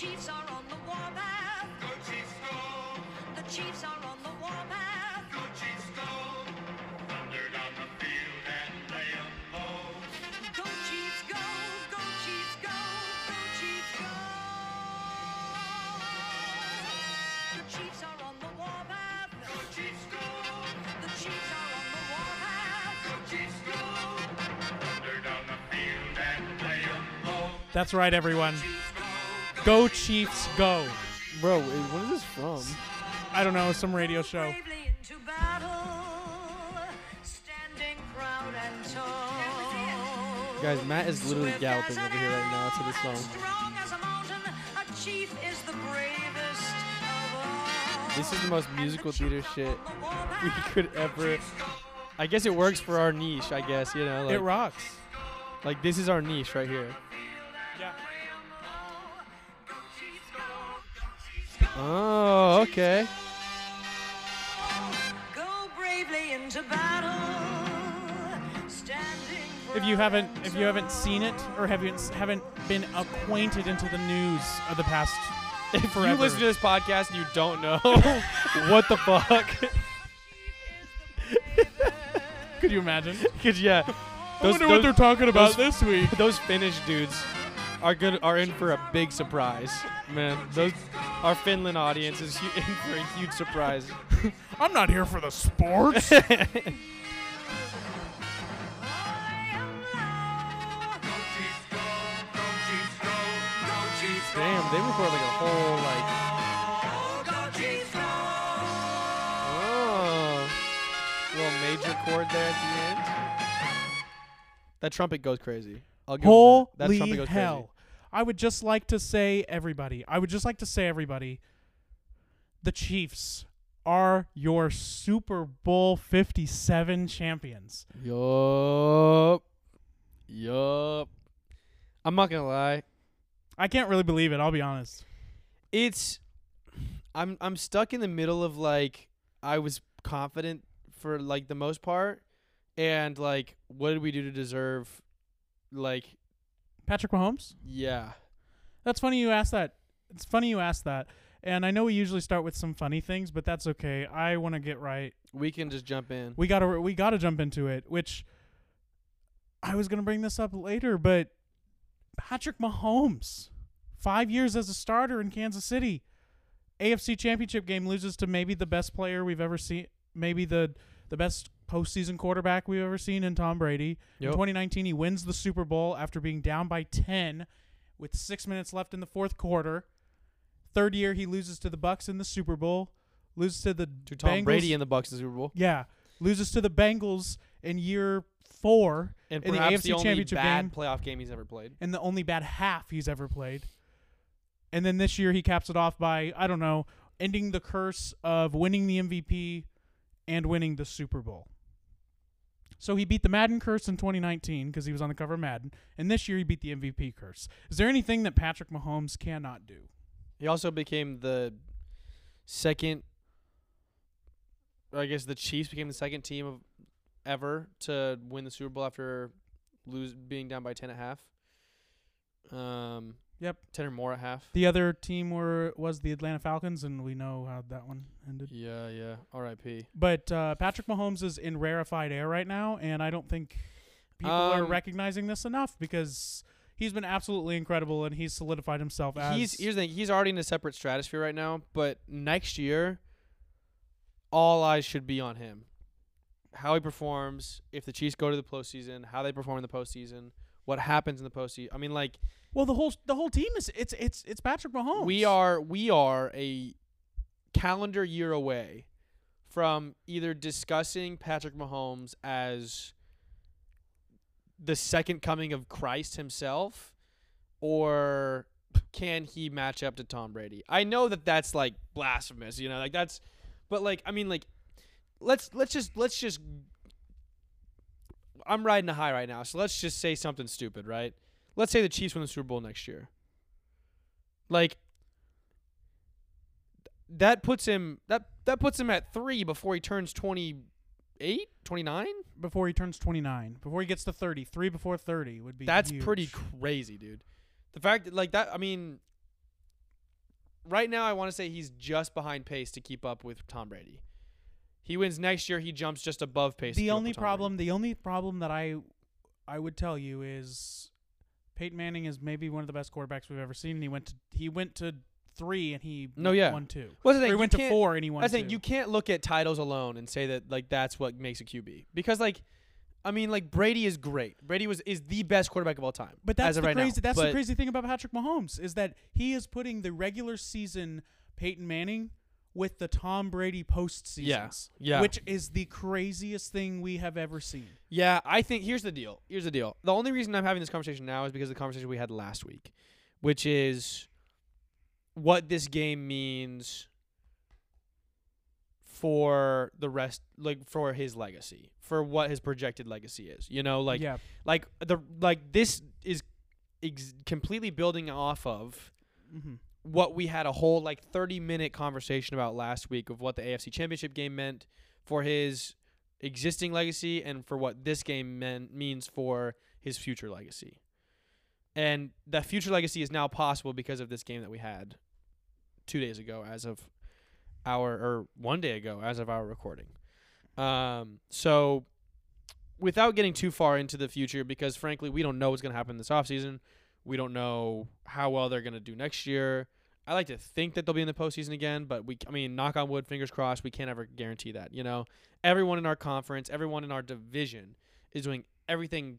Chiefs are on the warpath. Go Chiefs, go! The Chiefs are on the warpath. Go Chiefs, go! Thunder down the field and lay 'em low. Go Chiefs, go! Go Chiefs, go! Go Chiefs, go! The Chiefs are on the warpath. Go Chiefs, go! The Chiefs are on the warpath. Go Chiefs, go! Thunder down the field and lay 'em low. That's right, everyone. Chiefs, go! Go Chiefs, go! Bro, wait, what is this from? I don't know, some radio show. Bravely into battle, standing proud and tall. Guys, Matt is literally galloping as over here right now to this song. Strong as a mountain, a chief is the bravest. This is the most musical theater shit are on the warpath. we could ever. I guess it works for our niche. I guess you know, It rocks. like this is our niche right here. Yeah. Oh, okay. Go bravely into battle, If you haven't, if you haven't seen it or have you haven't been acquainted into the news of the past, If you Forever. listen to this podcast and you don't know what the fuck, could you imagine? cause yeah, I those, wonder what they're talking about those- this week. those Finnish dudes are good. Are in for a big surprise, man. Those our Finland audience is hu- in for a huge surprise. I'm not here for the sports. Damn, they record like a whole like. Go Chiefs, go! Oh, little major chord there at the end. That trumpet goes crazy. I'll give 'em that. That trumpet Holy goes hell! I would just like to say, everybody. I would just like to say, everybody. The Chiefs are your Super Bowl 57 champions. crazy. Yup. Yup. I'm not gonna lie. I can't really believe it. I'll be honest. It's I'm I'm stuck in the middle of like I was confident for like the most part and like what did we do to deserve like Patrick Mahomes. yeah. That's funny you asked that. It's funny you asked that. And I know we usually start with some funny things, but that's okay. I want to get right. We can just jump in. We got to we got to jump into it, which I was going to bring this up later, but Patrick Mahomes, 5 years as a starter in Kansas City. AFC Championship game loses to maybe the best player we've ever seen, maybe the the best postseason quarterback we've ever seen in Tom Brady. In 2019, he wins the Super Bowl after being down by 10 with six minutes left in the fourth quarter. Third year, he loses to the Bucks in the Super Bowl, loses to the to Tom Bengals. Brady in the Bucks in the Super Bowl. yeah, loses to the Bengals in year four And in the AFC the only Championship bad game. playoff game he's ever played. and the only bad half he's ever played. And then this year he caps it off by I don't know, ending the curse of winning the MVP and winning the Super Bowl. So he beat the Madden curse in 2019 because he was on the cover of Madden, and this year he beat the MVP curse. Is there anything that Patrick Mahomes cannot do? He also became the second I guess the Chiefs became the second team of ever to win the Super Bowl after lose being down by ten and a half. Um Yep. 10 or more at half. The other team were was the Atlanta Falcons, and we know how that one ended. Yeah, yeah. R.I.P. But uh, Patrick Mahomes is in rarefied air right now, and I don't think people are Um, recognizing this enough because he's been absolutely incredible, and he's solidified himself as. He's here's the thing. He's already in a separate stratosphere right now, but next year, all eyes should be on him. How he performs, if the Chiefs go to the postseason, how they perform in the postseason, what happens in the postseason. I mean, like well, the whole the whole team is it's it's it's Patrick Mahomes. we are we are a calendar year away from either discussing Patrick Mahomes as the second coming of Christ himself or can he match up to Tom Brady? I know that that's like blasphemous, you know, like that's but like I mean like let's let's just let's just I'm riding a high right now. So let's just say something stupid, right? Let's say the Chiefs win the Super Bowl next year. Like that puts him that that puts him at 3 before he turns 28, 29? before he turns 29, before he gets to 30, three before 30 would be. That's huge. pretty crazy, dude. The fact that like that I mean right now I want to say he's just behind pace to keep up with Tom Brady. He wins next year, he jumps just above pace. the only problem, the only problem that I I would tell you is Peyton Manning is maybe one of the best quarterbacks we've ever seen. And he went to he went to three and he No, yeah. won two. What's the thing? he went to four and he won I think two. you can't look at titles alone and say that like that's what makes a QB because like I mean like Brady is great. Brady was is the best quarterback of all time. But that's as of the right crazy. Now. That's But the crazy thing about Patrick Mahomes is that he is putting the regular season Peyton Manning with the Tom Brady postseasons. Yeah, yeah. Which is the craziest thing we have ever seen. Yeah, I think here's the deal. Here's the deal. The only reason I'm having this conversation now is because of the conversation we had last week, which is what this game means for the rest like for his legacy, for what his projected legacy is. You know, like yeah, like the like this is ex- completely building off of hmm what we had a whole like 30 minute conversation about last week of what the AFC Championship game meant for his existing legacy and for what this game meant means for his future legacy. And that future legacy is now possible because of this game that we had 2 days ago as of our or 1 day ago as of our recording. Um so without getting too far into the future because frankly we don't know what's going to happen this offseason. We don't know how well they're going to do next year. I like to think that they'll be in the postseason again, but we, I mean, knock on wood, fingers crossed, we can't ever guarantee that. You know, everyone in our conference, everyone in our division is doing everything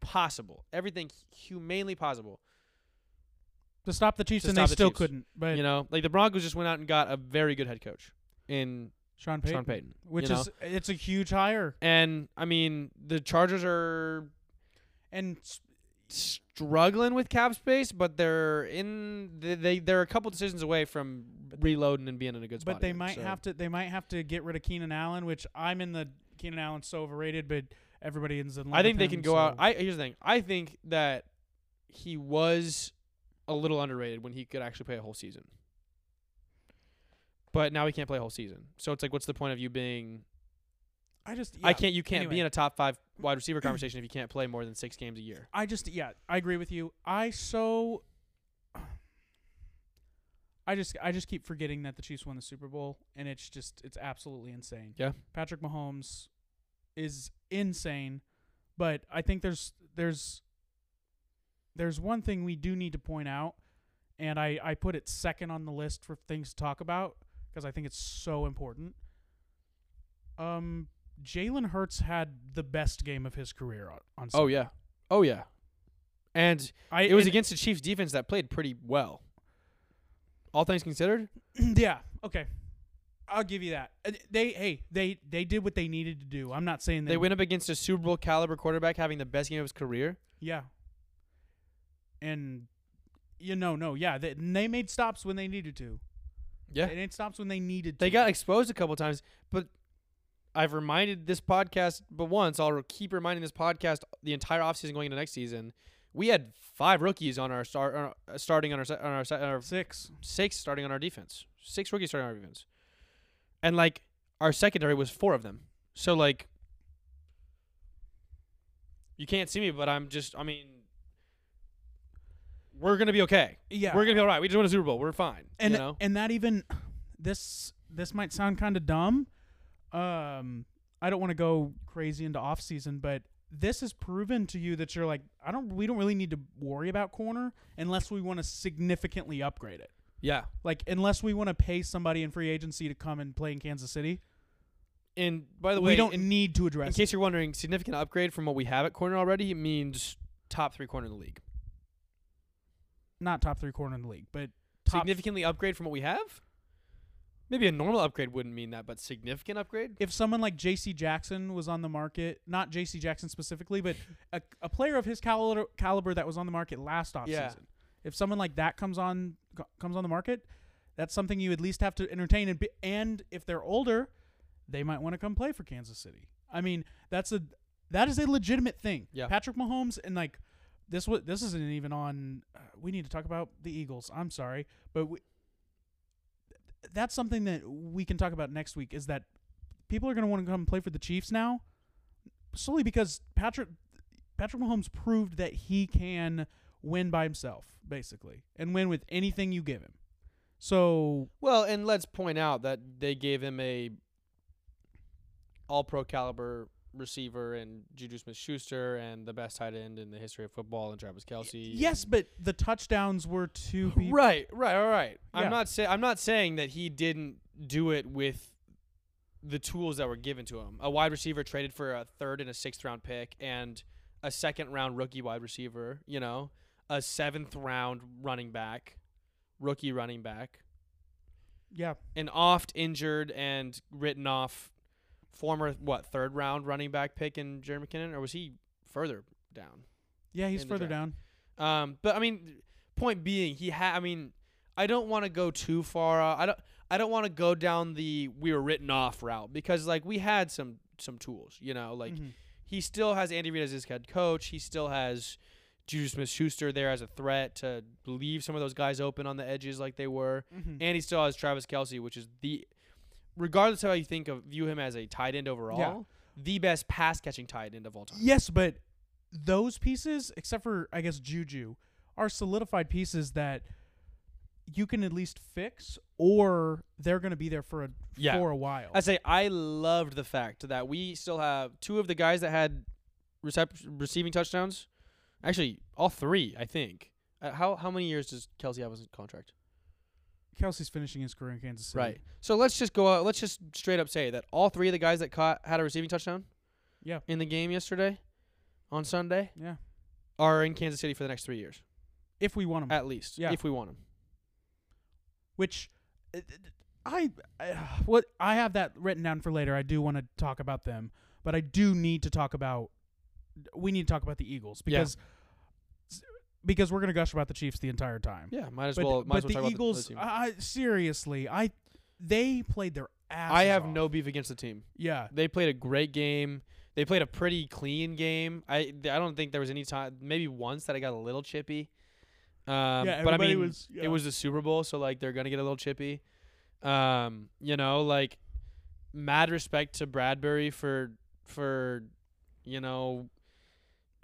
possible, everything humanely possible. to stop the Chiefs, and they the still Chiefs. couldn't. But You know, like the Broncos just went out and got a very good head coach in Sean Payton, Sean Payton, which you know? is it's a huge hire, and I mean, the Chargers are and struggling with cap space, but they're in they, they they're a couple decisions away from reloading and being in a good spot. but they again, might so. have to they might have to get rid of Keenan Allen, which I'm in the Keenan Allen's so overrated, but everybody is in I think they him, can go out. I here's the thing. I think that he was a little underrated when he could actually play a whole season. But now he can't play a whole season. So it's like, what's the point of you being? I just I can't. You can't be in a top five wide receiver conversation if you can't play more than six games a year. I just yeah, I agree with you. I so I just I just keep forgetting that the Chiefs won the Super Bowl and it's just it's absolutely insane. Yeah. Patrick Mahomes is insane, but I think there's there's there's one thing we do need to point out and I I put it second on the list for things to talk about because I think it's so important. Um Jalen Hurts had the best game of his career on, on Oh yeah. Oh yeah. And I, it was and- against the Chiefs defense that played pretty well. All things considered. yeah. Okay. I'll give you that. Uh, They hey they they did what they needed to do. I'm not saying They they went up against a Super Bowl caliber quarterback having the best game of his career. Yeah. And you know no yeah they, they made stops when they needed to. Yeah. They made stops when they needed to. They got exposed a couple times, but I've reminded this podcast, but once I'll keep reminding this podcast the entire offseason going into next season. We had five rookies on our start uh, starting on our on our, on our six. six starting on our defense. Six rookies starting on our defense, and like our secondary was four of them. So like, you can't see me, but I'm just. I mean, we're gonna be okay. Yeah. We're gonna be all right. We just won a Super Bowl. We're fine. and you know. and that even this this might sound kind of dumb. Um, I don't want to go crazy into off season, but this has proven to you that you're like I don't we don't really need to worry about corner unless we want to significantly upgrade it. Yeah. Like unless we want to pay somebody in free agency to come and play in Kansas City, And by the way, we don't in, need to address. in case you're wondering, significant upgrade from what we have at corner already means top three corner in the league. not top three corner in the league, but top Significantly upgrade from what we have. Maybe a normal upgrade wouldn't mean that, but significant upgrade. if someone like J.C. Jackson was on the market, not J.C. Jackson specifically, but a, a player of his caliber, caliber that was on the market last offseason, Yeah. if someone like that comes on co- comes on the market, that's something you at least have to entertain. And, be, and if they're older, they might want to come play for Kansas City. I mean, that's a that is a legitimate thing. Yeah. Patrick Mahomes and like this wa this isn't even on. Uh, we need to talk about the Eagles. I'm sorry, but we, that's something that we can talk about next week. Is that people are going to want to come play for the Chiefs now, solely because Patrick Patrick Mahomes proved that he can win by himself, basically, and win with anything you give him. So Well, and let's point out that they gave him a all pro caliber receiver and Juju Smith Schuster and the best tight end in the history of football and Travis Kelce. yes, but the touchdowns were to people. Right, right, all right. Yeah. I'm not say I'm not saying that he didn't do it with the tools that were given to him. A wide receiver traded for a third and a sixth round pick and a second round rookie wide receiver, you know, a seventh round running back, rookie running back, Yeah, an oft injured and written off former what third round running back pick in Jerick McKinnon, or was he further down? yeah, he's further down. Um, but I mean, point being, he had. I mean, I don't want to go too far. Uh, I don't. I don't want to go down the we were written off route because like we had some some tools. You know, like Mhm. he still has Andy Reid as his head coach. He still has Juju Smith Schuster there as a threat to leave some of those guys open on the edges like they were. Mhm. And he still has Travis Kelce, which is the regardless of how you think of view him as a tight end overall, the best pass catching tight end of all time. Yes, but those pieces, except for I guess Juju, are solidified pieces that you can at least fix, or they're going to be there for a Yeah. for a while. I say I loved the fact that we still have two of the guys that had recep- receiving touchdowns. Actually, all three, I think. Uh, how how many years does Kelce have his contract? Kelce's finishing his career in Kansas City. Right. So let's just go out. Let's just straight up say that all three of the guys that caught had a receiving touchdown. Yeah. In the game yesterday, on Sunday, Yeah. are in Kansas City for the next three years, If we want them. at least. Yeah. If we want them. which uh, I, I what I have that written down for later. I do want to talk about them, but I do need to talk about. We need to talk about the Eagles Yeah. Because we're gonna gush about the Chiefs the entire time. Yeah. Might as but well. Might but as well the Eagles, the. I, seriously, I they played their ass. I have no beef against the team. Yeah, They played a great game. They played a pretty clean game. I I don't think there was any time, maybe once that I got a little chippy. Um, Yeah, but I mean, was- yeah. it was the Super Bowl, so like they're gonna get a little chippy. Um, you know, like mad respect to Bradberry for for you know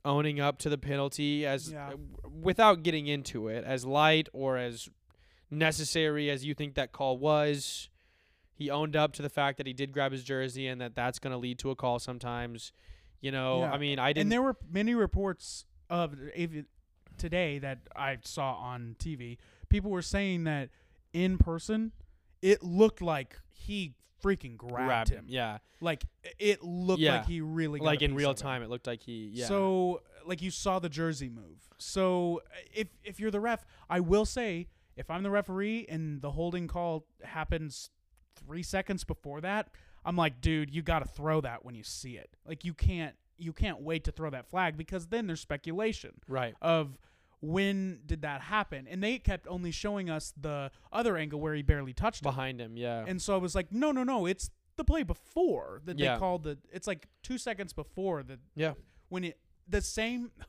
owning up to the penalty as Yeah. uh, without getting into it as light or as necessary as you think that call was. He owned up to the fact that he did grab his jersey and that that's going to lead to a call sometimes. You know, Yeah. I mean, I didn't. and there were many reports of today that I saw on TV. People were saying that in person, it looked like he freaking grabbed, grabbed him. Yeah, Like it looked Yeah. like he really got like in real him. time, it looked like he. Yeah. So like you saw the jersey move. So if if you're the ref, I will say if I'm the referee and the holding call happens three seconds before that, I'm like, dude, you got to throw that when you see it. Like you can't you can't wait to throw that flag because then there's speculation right. of when did that happen, and they kept only showing us the other angle where he barely touched. Behind him, yeah. And so I was like, no, no, no, it's the play before that Yeah. they called the. It's like two seconds before that yeah. when it the same.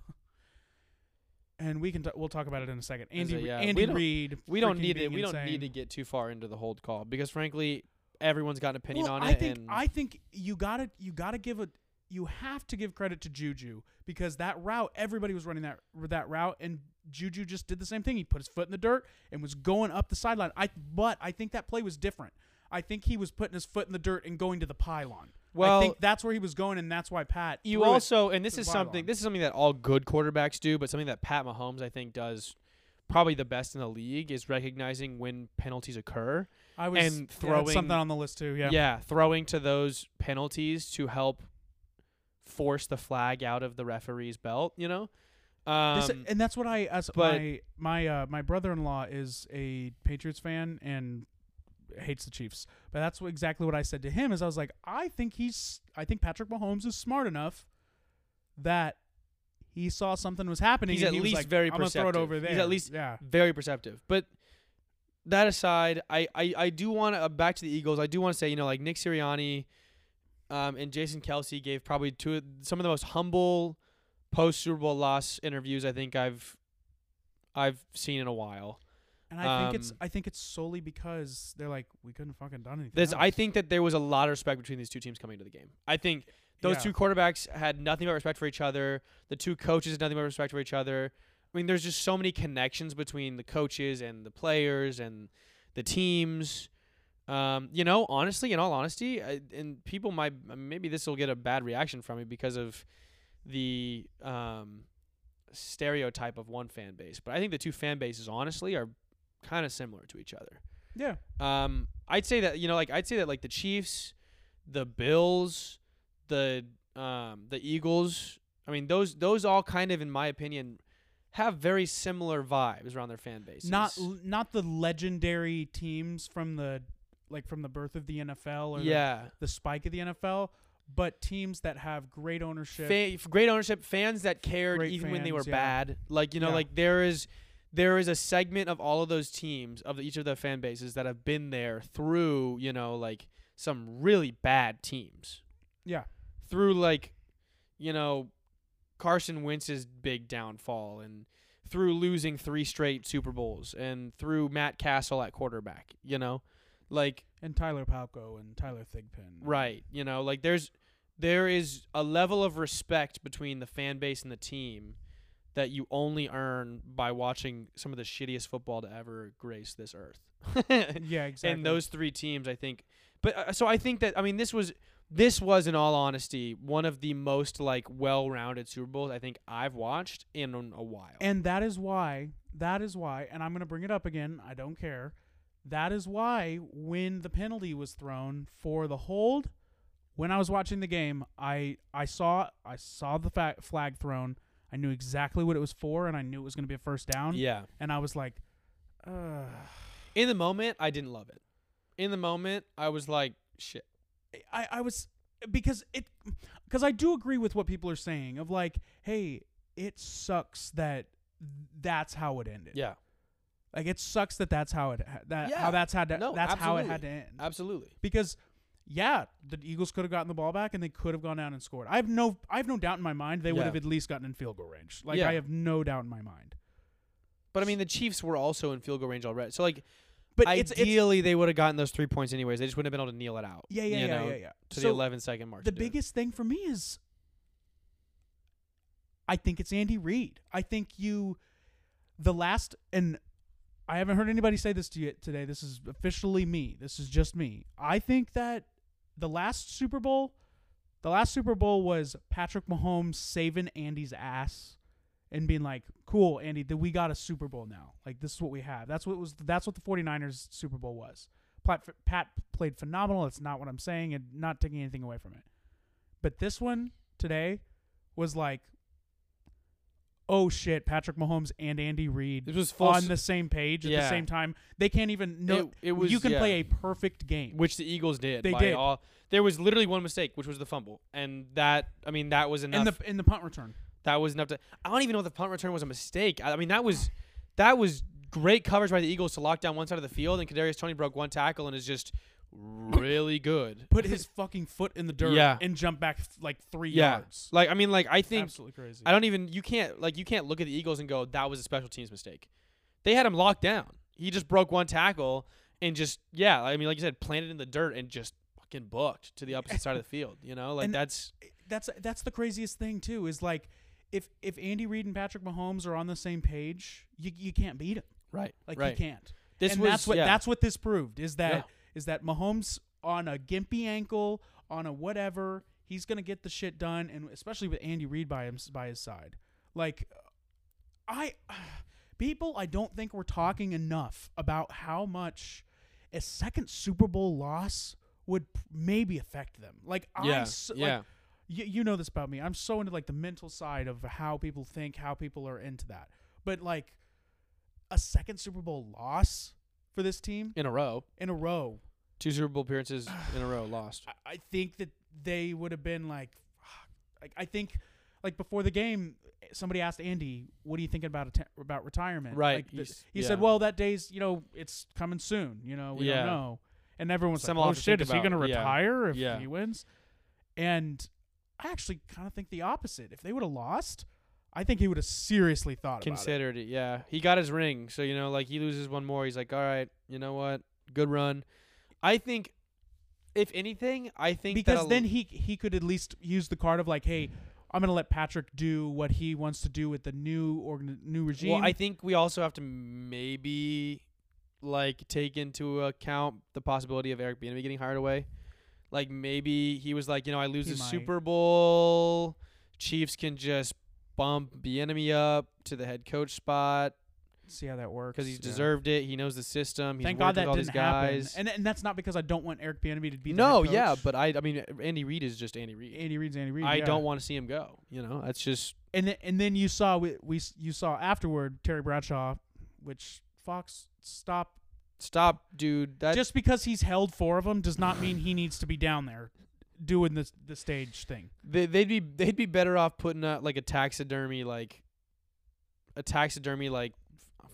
And we can t- we'll talk about it in a second. Andy a- yeah, we Andy don't- Reid. We don't need it. We don't need to get too far into the hold call because, frankly, everyone's got an opinion Well, on I it. think and I think you gotta you gotta give a you have to give credit to Juju because that route everybody was running that that route and Juju just did the same thing. He put his foot in the dirt and was going up the sideline. I but I think that play was different. I think he was putting his foot in the dirt and going to the pylon. Well- I think that's where he was going, and that's why Pat. you also, and this is something. This is something that all good quarterbacks do, but something that Pat Mahomes I think does probably the best in the league is recognizing when penalties occur. I was and yeah, throwing- something on the list too. Yeah. yeah, throwing to those penalties to help force the flag out of the referee's belt. You know, um, This- and that's what I as my my uh, my brother-in-law is a Patriots fan and hates the Chiefs. But that's what, exactly what I said to him is I was like, I think he's I think Patrick Mahomes is smart enough that he saw something was happening. He's and at he was least like, very I'm gonna throw it perceptive. over there. He's at least yeah. very perceptive. But that aside, I I, I do want to uh, back to the Eagles. I do want to say, you know, like Nick Sirianni um, and Jason Kelce gave probably two of- some of the most humble post Super Bowl loss interviews I think I've I've seen in a while. And I think it's um, I think it's solely because they're like we couldn't fucking done anything. There's, else. I think that there was a lot of respect between these two teams coming to the game. I think those Yeah. two quarterbacks had nothing but respect for each other. The two coaches had nothing but respect for each other. I mean, there's just so many connections between the coaches and the players, and the teams. Um, you know, honestly, in all honesty, I, and people might maybe this will get a bad reaction from me because of the um, stereotype of one fan base, but I think the two fan bases honestly are kind of similar to each other. Yeah. Um, I'd say that you know, like I'd say that like the Chiefs, the Bills, the um, the Eagles. I mean, those those all kind of, in my opinion, have very similar vibes around their fan base. Not not the legendary teams from the like from the birth of the NFL or the- yeah, the, spike of the NFL, but teams that have great ownership. Fa- great ownership, fans that cared Great even when they were yeah. bad. Like you know, Yeah. like there is there is a segment of all of those teams of each of the fan bases that have been there through you know like some really bad teams. yeah. through like you know Carson Wentz's big downfall and through losing three straight Super Bowls and through Matt Cassel at quarterback, you know? Like And Tyler Palko and Tyler Thigpen. right, you know, like there's there is a level of respect between the fan base and the team that you only earn by watching some of the shittiest football to ever grace this earth. Yeah, exactly. And those three teams, I think. But uh, so I think that I mean this was this was in all honesty one of the most like well-rounded Super Bowls I think I've watched in a while. And that is why, that is why, and I'm going to bring it up again. I don't care. That is why when the penalty was thrown for the hold, when I was watching the game, I I saw I saw the fa- flag thrown. I knew exactly what it was for, and I knew it was going to be a first down. yeah. And I was like, uh, In the moment, I didn't love it. In the moment, I was like, shit. I, I was because it because I do agree with what people are saying of like, hey, it sucks that that's how it ended. Yeah. Like it sucks that that's how it that Yeah. how that's had to No, that's how it had to end. Absolutely. Because yeah, the Eagles could have gotten the ball back and they could have gone down and scored. I have no I have no doubt in my mind they would have at least gotten in field goal range. Like Yeah. I have no doubt in my mind. But I mean, the Chiefs were also in field goal range already. So like, But it's, it's ideally, they would have gotten those three points anyways. They just wouldn't have been able to kneel it out. yeah yeah yeah, know, yeah yeah To So the 11 second mark. the biggest thing for me is I think it's Andy Reid. I think you the last and I haven't heard anybody say this to you today. This is officially me. This is just me. I think that the last Super Bowl, the last Super Bowl was Patrick Mahomes saving Andy's ass and being like, "Cool, Andy, that we got a Super Bowl now. Like this is what we have." That's what was that's what the 49ers Super Bowl was. Pat, Pat played phenomenal. That's not what I'm saying and not taking anything away from it. But this one today was like, oh shit, Patrick Mahomes and Andy Reid This was on the same page at the same time. They can't even know. It- it was- you can yeah. play a perfect game. which the Eagles did. They by did. All, there was literally one mistake, which was the fumble, and that I mean that was enough. in the in the punt return. that was enough to. I don't even know if the punt return was a mistake. I, I mean that was that was great coverage by the Eagles to lock down one side of the field, and Kadarius Toney broke one tackle and is just really good. Put his fucking foot in the dirt Yeah. and jump back f- like three yeah, yards. like I mean like I think Absolutely crazy. I don't even you can't like you can't look at the Eagles and go that was a special teams mistake. They had him locked down. He just broke one tackle and just yeah, I mean like you said, planted in the dirt and just fucking booked to the opposite side of the field. You know, like And- that's that's that's the craziest thing too. Is like if if Andy Reid and Patrick Mahomes are on the same page, you you can't beat him. right. Like right. you can't. This and was that's what yeah. that's what this proved is that is that Mahomes on a gimpy ankle on a whatever he's gonna get the shit done and especially with Andy Reid by him by his side like I people I don't think we're talking enough about how much a second Super Bowl loss would maybe affect them like yeah, so, yeah. like, you, you know this about me. I'm so into like the mental side of how people think, how people are into that. But like a second Super Bowl loss for this team in a row. in a row, Two Super Bowl appearances in a row lost. I, I think that they would have been like, fuck. like I think like before the game, somebody asked Andy, "What are you thinking about about retirement?" Right. Like, the- he said, "Well, that day's you know it's coming soon. You know we Yeah. don't know." And everyone's Some like, "Oh shit, is he going to yeah. retire if Yeah. he wins?" And I actually kind of think the opposite. If they would have lost, I think he would have seriously thought about it. Considered it. Yeah, he got his ring, so you know, like he loses one more, he's like, all right, you know what, good run. I think, if anything, I think because then he he could at least use the card of like, hey, I'm gonna let Patrick do what he wants to do with the new organ- new regime. Well, I think we also have to maybe like take into account the possibility of Eric Bieniemy getting hired away. Like maybe he was like, you know, I lose He the might. Super Bowl, Chiefs can just bump Bieniemy up to the head coach spot See how that works because he's yeah. deserved it. He knows the system. He's Thank God that with all didn't these guys. happen, and and that's not because I don't want Eric Bieniemy to be. The no, yeah, but I, I mean, Andy Reid is just Andy Reid. Andy Reid's Andy Reid. I yeah. don't want to see him go. You know, that's just And then and then you saw we, we s- you saw afterward Terry Bradshaw, which Fox stop. stop, dude. That Just because he's held four of them does not mean he needs to be down there doing the the stage thing. they, they'd be they'd be better off putting out like a taxidermy like a taxidermy like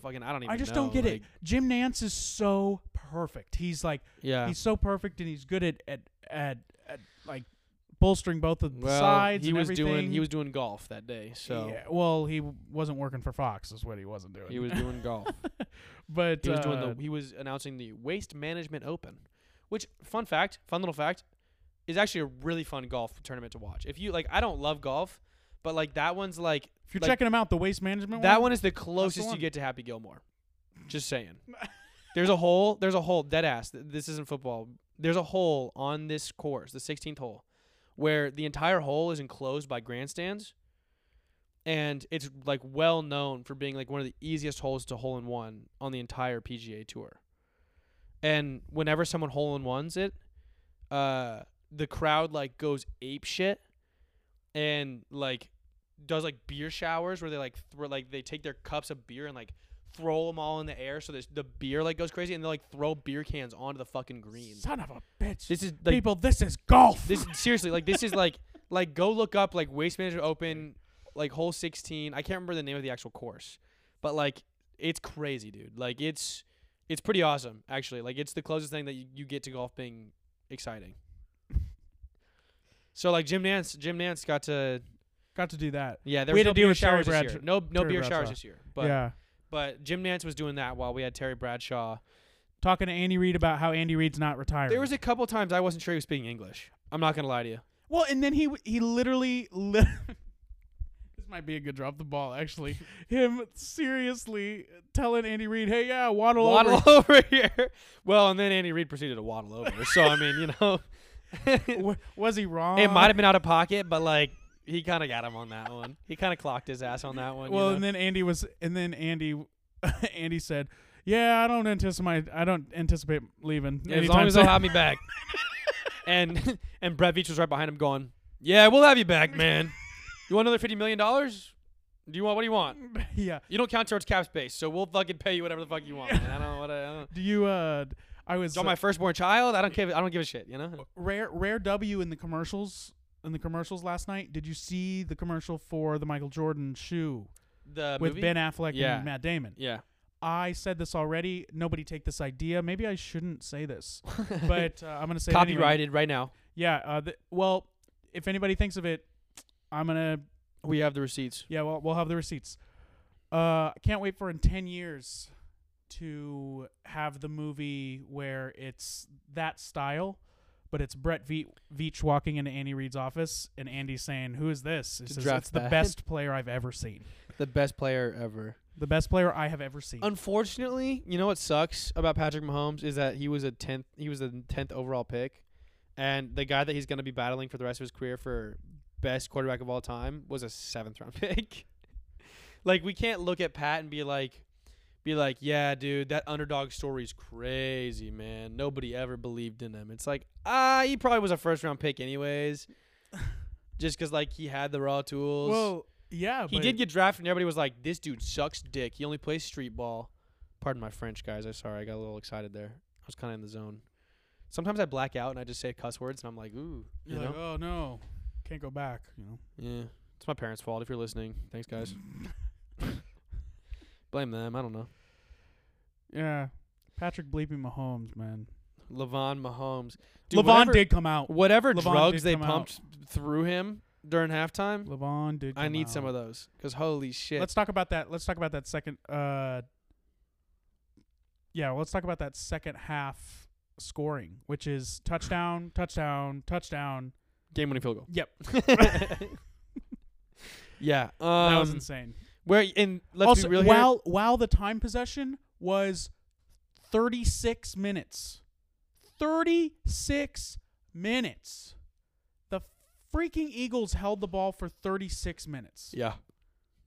fucking I don't even I just know, don't get it. Jim Nantz is so perfect. He's like Yeah. he's so perfect, and he's good at at at, at like bolstering both of the well, sides. he was doing he was doing golf that day. So Yeah, well, he w- wasn't working for Fox. Is what he wasn't doing. he was doing golf. but He was doing uh, the he was announcing the Waste Management Open, which fun fact, fun little fact, is actually a really fun golf tournament to watch. If you like I don't love golf, but like that one's like If you're like, checking them out, the waste management That one, one is the closest you get to Happy Gilmore. Just saying. there's a hole. There's a hole. Dead ass. This isn't football. There's a hole on this course, the 16th hole, where the entire hole is enclosed by grandstands, and it's like well known for being like one of the easiest holes to hole in one on the entire PGA Tour. And whenever someone hole in ones it, uh, the crowd like goes ape shit, and like does like beer showers where they like throw like they take their cups of beer and like throw them all in the air so this, the beer like goes crazy and they like throw beer cans onto the fucking green. son of a bitch. This is like People, this is golf. this seriously like this is like like go look up like Waste Management Open like hole 16. I can't remember the name of the actual course. But like it's crazy, dude. Like it's it's pretty awesome actually. Like it's the closest thing that you, you get to golf being exciting. So like Jim Nantz, Jim Nantz got to Got to do that. yeah. There We was had no to deal beer showers this year. No no Terry beer showers this year. But yeah. but Jim Nantz was doing that while we had Terry Bradshaw. Talking to Andy Reid about how Andy Reid's not retired. There was a couple times I wasn't sure he was speaking English. I'm not gonna lie to you. well, and then he he literally. Li- this might be a good drop the ball, actually. Him seriously telling Andy Reid, "Hey, yeah, waddle, waddle over." over here. Well, and then Andy Reid proceeded to waddle over. So I mean, you know, was he wrong? it might have been out of pocket, but like he kind of got him on that one. He kind of clocked his ass on that one. you Well, know? and then Andy was, and then Andy, Andy said, "Yeah, I don't anticipate. I don't anticipate leaving Yeah, as long as they'll have me back. and and Brett Veach was right behind him, going, "Yeah, we'll have you back, man. You want another fifty million dollars? Do you want what do you want? yeah. You don't count towards cap space, so we'll fucking pay you whatever the fuck you want. Man. I don't know what I, I don't. Do you? Uh, I was It's on my firstone child. I don't give. I don't give a shit. You know. rare rare W in the commercials in the commercials last night. Did you see the commercial for the Michael Jordan shoe The with movie? Ben Affleck Yeah. and Matt Damon? Yeah. I said this already. Nobody take this idea. Maybe I shouldn't say this, but uh, I'm gonna say it anyway. Copyrighted right now. Yeah. Uh, the, well, if anybody thinks of it, I'm gonna. We have the receipts. Yeah. Well, we'll have the receipts. Uh, I can't wait for in ten years to have the movie where it's that style, but it's Brett Ve- Veach walking into Andy Reid's office and Andy saying, "Who is this?" Says, "It's the that." best player I've ever seen. The best player ever. The best player I have ever seen." Unfortunately, you know what sucks about Patrick Mahomes is that he was a tenth. He was the tenth overall pick, and the guy that he's going to be battling for the rest of his career for best quarterback of all time was a seventh round pick. like we can't look at Pat and be like, be like, yeah, dude, that underdog story's crazy, man. Nobody ever believed in him. It's like, ah, he probably was a first round pick anyways, just because like he had the raw tools. well, yeah, He did get drafted, and everybody was like, "This dude sucks dick. He only plays street ball." Pardon my French, guys. I'm sorry. I got a little excited there. I was kind of in the zone. Sometimes I black out and I just say cuss words, and I'm like, "Ooh," you You're know. like, "Oh no, can't go back." You know. Yeah, it's my parents' fault. If you're listening, thanks, guys. Blame them. I don't know. Yeah, Patrick bleeping Mahomes, man. Levon Mahomes. Dude, Levon whatever, did come out. whatever Levon drugs they come out. pumped through him during halftime. Levon did. I need some of those because holy shit. Let's talk about that. Let's talk about that second. Uh, yeah, let's talk about that second half scoring, which is touchdown, touchdown, touchdown. Game winning field goal. Yep, yeah. that was um, insane. Where and let's also, be real here. while while the time possession was 36 minutes. 36 minutes. The freaking Eagles held the ball for 36 minutes. Yeah.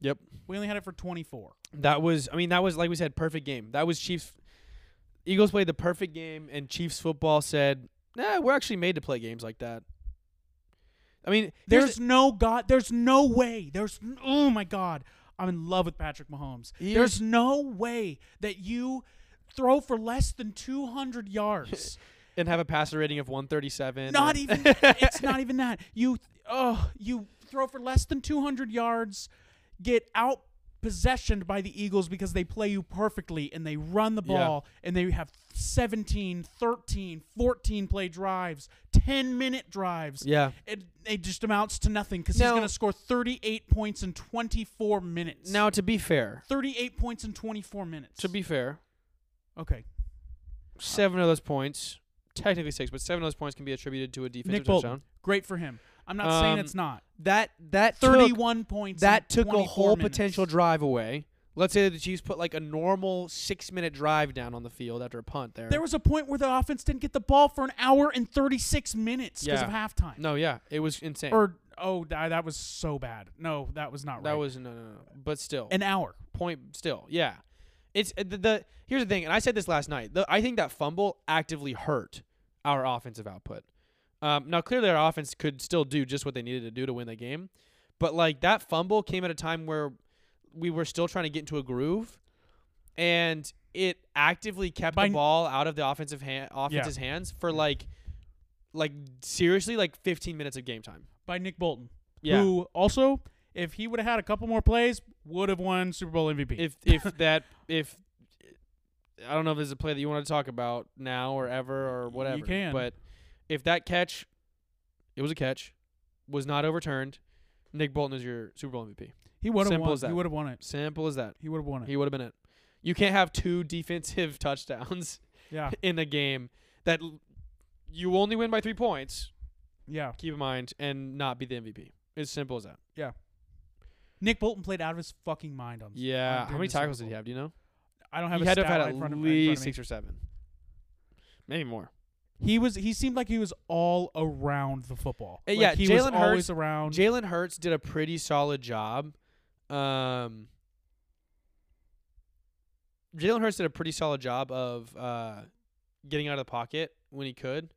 Yep. We only had it for 24. That was I mean that was like we said perfect game. That was Chiefs Eagles played the perfect game and Chiefs football said, "Nah, we're actually made to play games like that." I mean, here's There's no god. There's no way. There's oh my god. I'm in love with Patrick Mahomes. Here's- There's no way that you throw for less than 200 yards. and have a passer rating of 137. not even. it's not even that. You oh you throw for less than 200 yards, get out possessioned by the Eagles because they play you perfectly and they run the Yeah. ball and they have 17, 13, 14 play drives, 10 minute drives. Yeah. It, it just amounts to nothing because he's going to score 38 points in 24 minutes. Now to be fair, 38 points in 24 minutes. to be fair, okay. 7 of those points, technically 6, but 7 of those points can be attributed to a defensive Nick Bolton, touchdown. great for him. I'm not saying Um, it's not. That that took- 31 points. that took a whole minutes. potential drive away. Let's say that the Chiefs put like a normal 6-minute drive down on the field after a punt there. There was a point where the offense didn't get the ball for an hour and 36 minutes because Yeah. of halftime. No, yeah, it was insane. Or oh, that, was so bad. No, that was not right. that was no, no, no. But still, an hour. point still, yeah. It's the, the here's the thing, and I said this last night. The, I think that fumble actively hurt our offensive output. Um, now clearly our offense could still do just what they needed to do to win the game, but like that fumble came at a time where we were still trying to get into a groove, and it actively kept By the ball out of the offensive hand, offense's hands for like, like seriously like 15 minutes of game time. by Nick Bolton. Yeah. Who also, if he would have had a couple more plays, would have won Super Bowl MVP. if if that if I don't know if there's a play that you want to talk about now or ever or whatever. You can. But if that catch, it was a catch, was not overturned, Nick Bolton is your Super Bowl MVP. he would have simple won. as that. He would have won it. Simple as that. He would have won it. He would have been it. You can't have two defensive touchdowns yeah. in a game that l- you only win by three points. Yeah. Keep in mind and not be the MVP. It's simple as that. Yeah. Nick Bolton played out of his fucking mind on. Yeah. How many tackles did he have? Do you know? I don't have. he a had to have had at front of, in front least six or seven, maybe more. He was. He seemed like he was all around the football. Uh, Like, yeah, he Jalen was Hurts- always around. Jalen Hurts did a pretty solid job. Um, Jalen Hurts did a pretty solid job of uh, getting out of the pocket when he could,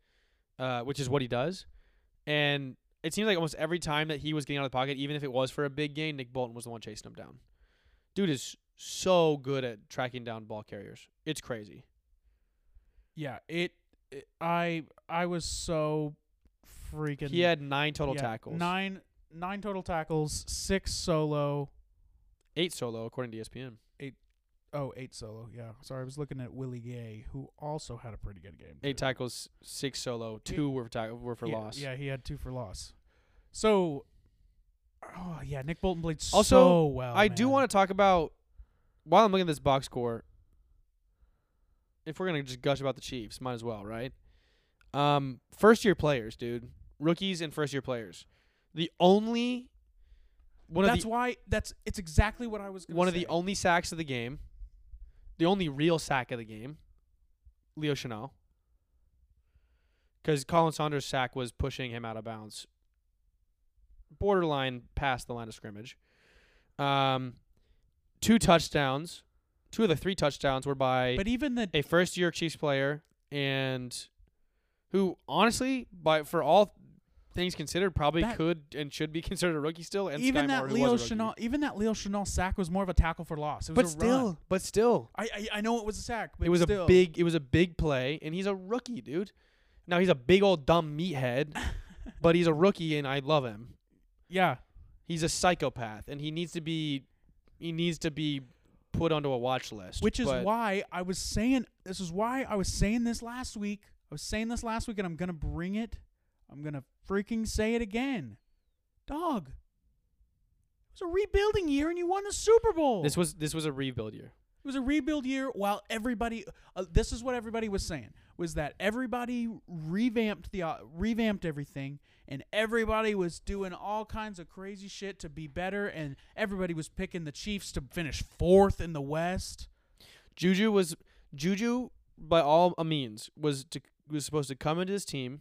uh, which is what he does. And it seems like almost every time that he was getting out of the pocket, even if it was for a big gain, Nick Bolton was the one chasing him down. Dude is so good at tracking down ball carriers. It's crazy. yeah. It, it. I. I was so freaking. He had nine total yeah, tackles, Nine. Nine total tackles. Six solo. eight solo according to ESPN. Oh, eight solo. Yeah. Sorry, I was looking at Willie Gay, who also had a pretty good game. Eight tackles, six solo, two were for ta- were for yeah, loss. Yeah, he had two for loss. So, oh yeah, Nick Bolton played Also, so well. I do want to talk about while I'm looking at this box score. If we're gonna just gush about the Chiefs, might as well, right? Um, first year players, dude, rookies and first year players. The only one That's of the why. That's it's exactly what I was. Gonna one of the only sacks of the game, the only real sack of the game, Leo Chenal. Because Khalen Saunders' sack was pushing him out of bounds, borderline past the line of scrimmage. Um, two touchdowns, two of the three touchdowns were by But even the a first-year Chiefs player and who, honestly, by for all things considered, probably That- could and should be considered a rookie still. And even Sky that who Leo was a rookie. Chenal, even that Leo Chenal sack was more of a tackle for loss. It was but a still, run. but still, I, I I know it was a sack, but it was still. a big, it was a big play, and he's a rookie, dude. Now he's a big old dumb meathead, but he's a rookie, and I love him. Yeah, He's a psychopath, and he needs to be, he needs to be put onto a watch list. which is but why I was saying this is why I was saying this last week. I was saying this last week, and I'm gonna bring it. I'm gonna freaking say it again. Dog, it was a rebuilding year, and you won the Super Bowl. this was this was a rebuild year. It was a rebuild year while everybody uh, this is what everybody was saying was that everybody revamped the uh, revamped everything and everybody was doing all kinds of crazy shit to be better and everybody was picking the Chiefs to finish 4th in the West. Juju was Juju by all means, was to was supposed to come into this team,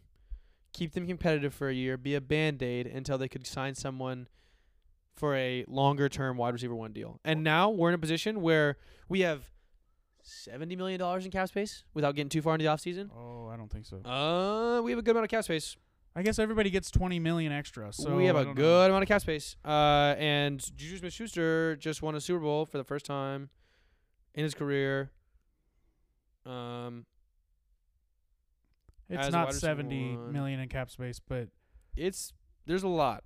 keep them competitive for a year, be a band aid until they could sign someone for a longer term wide receiver one deal. And now we're in a position where we have seventy million dollars in cap space without getting too far into the offseason. Oh, I don't think so. Uh, we have a good amount of cap space. I guess everybody gets 20 million extra. So we have a good know. amount of cap space. Uh, and Juju Smith-Schuster just won a Super Bowl for the first time in his career. Um, It's not wide receiver 70 one. million in cap space, but it's there's a lot.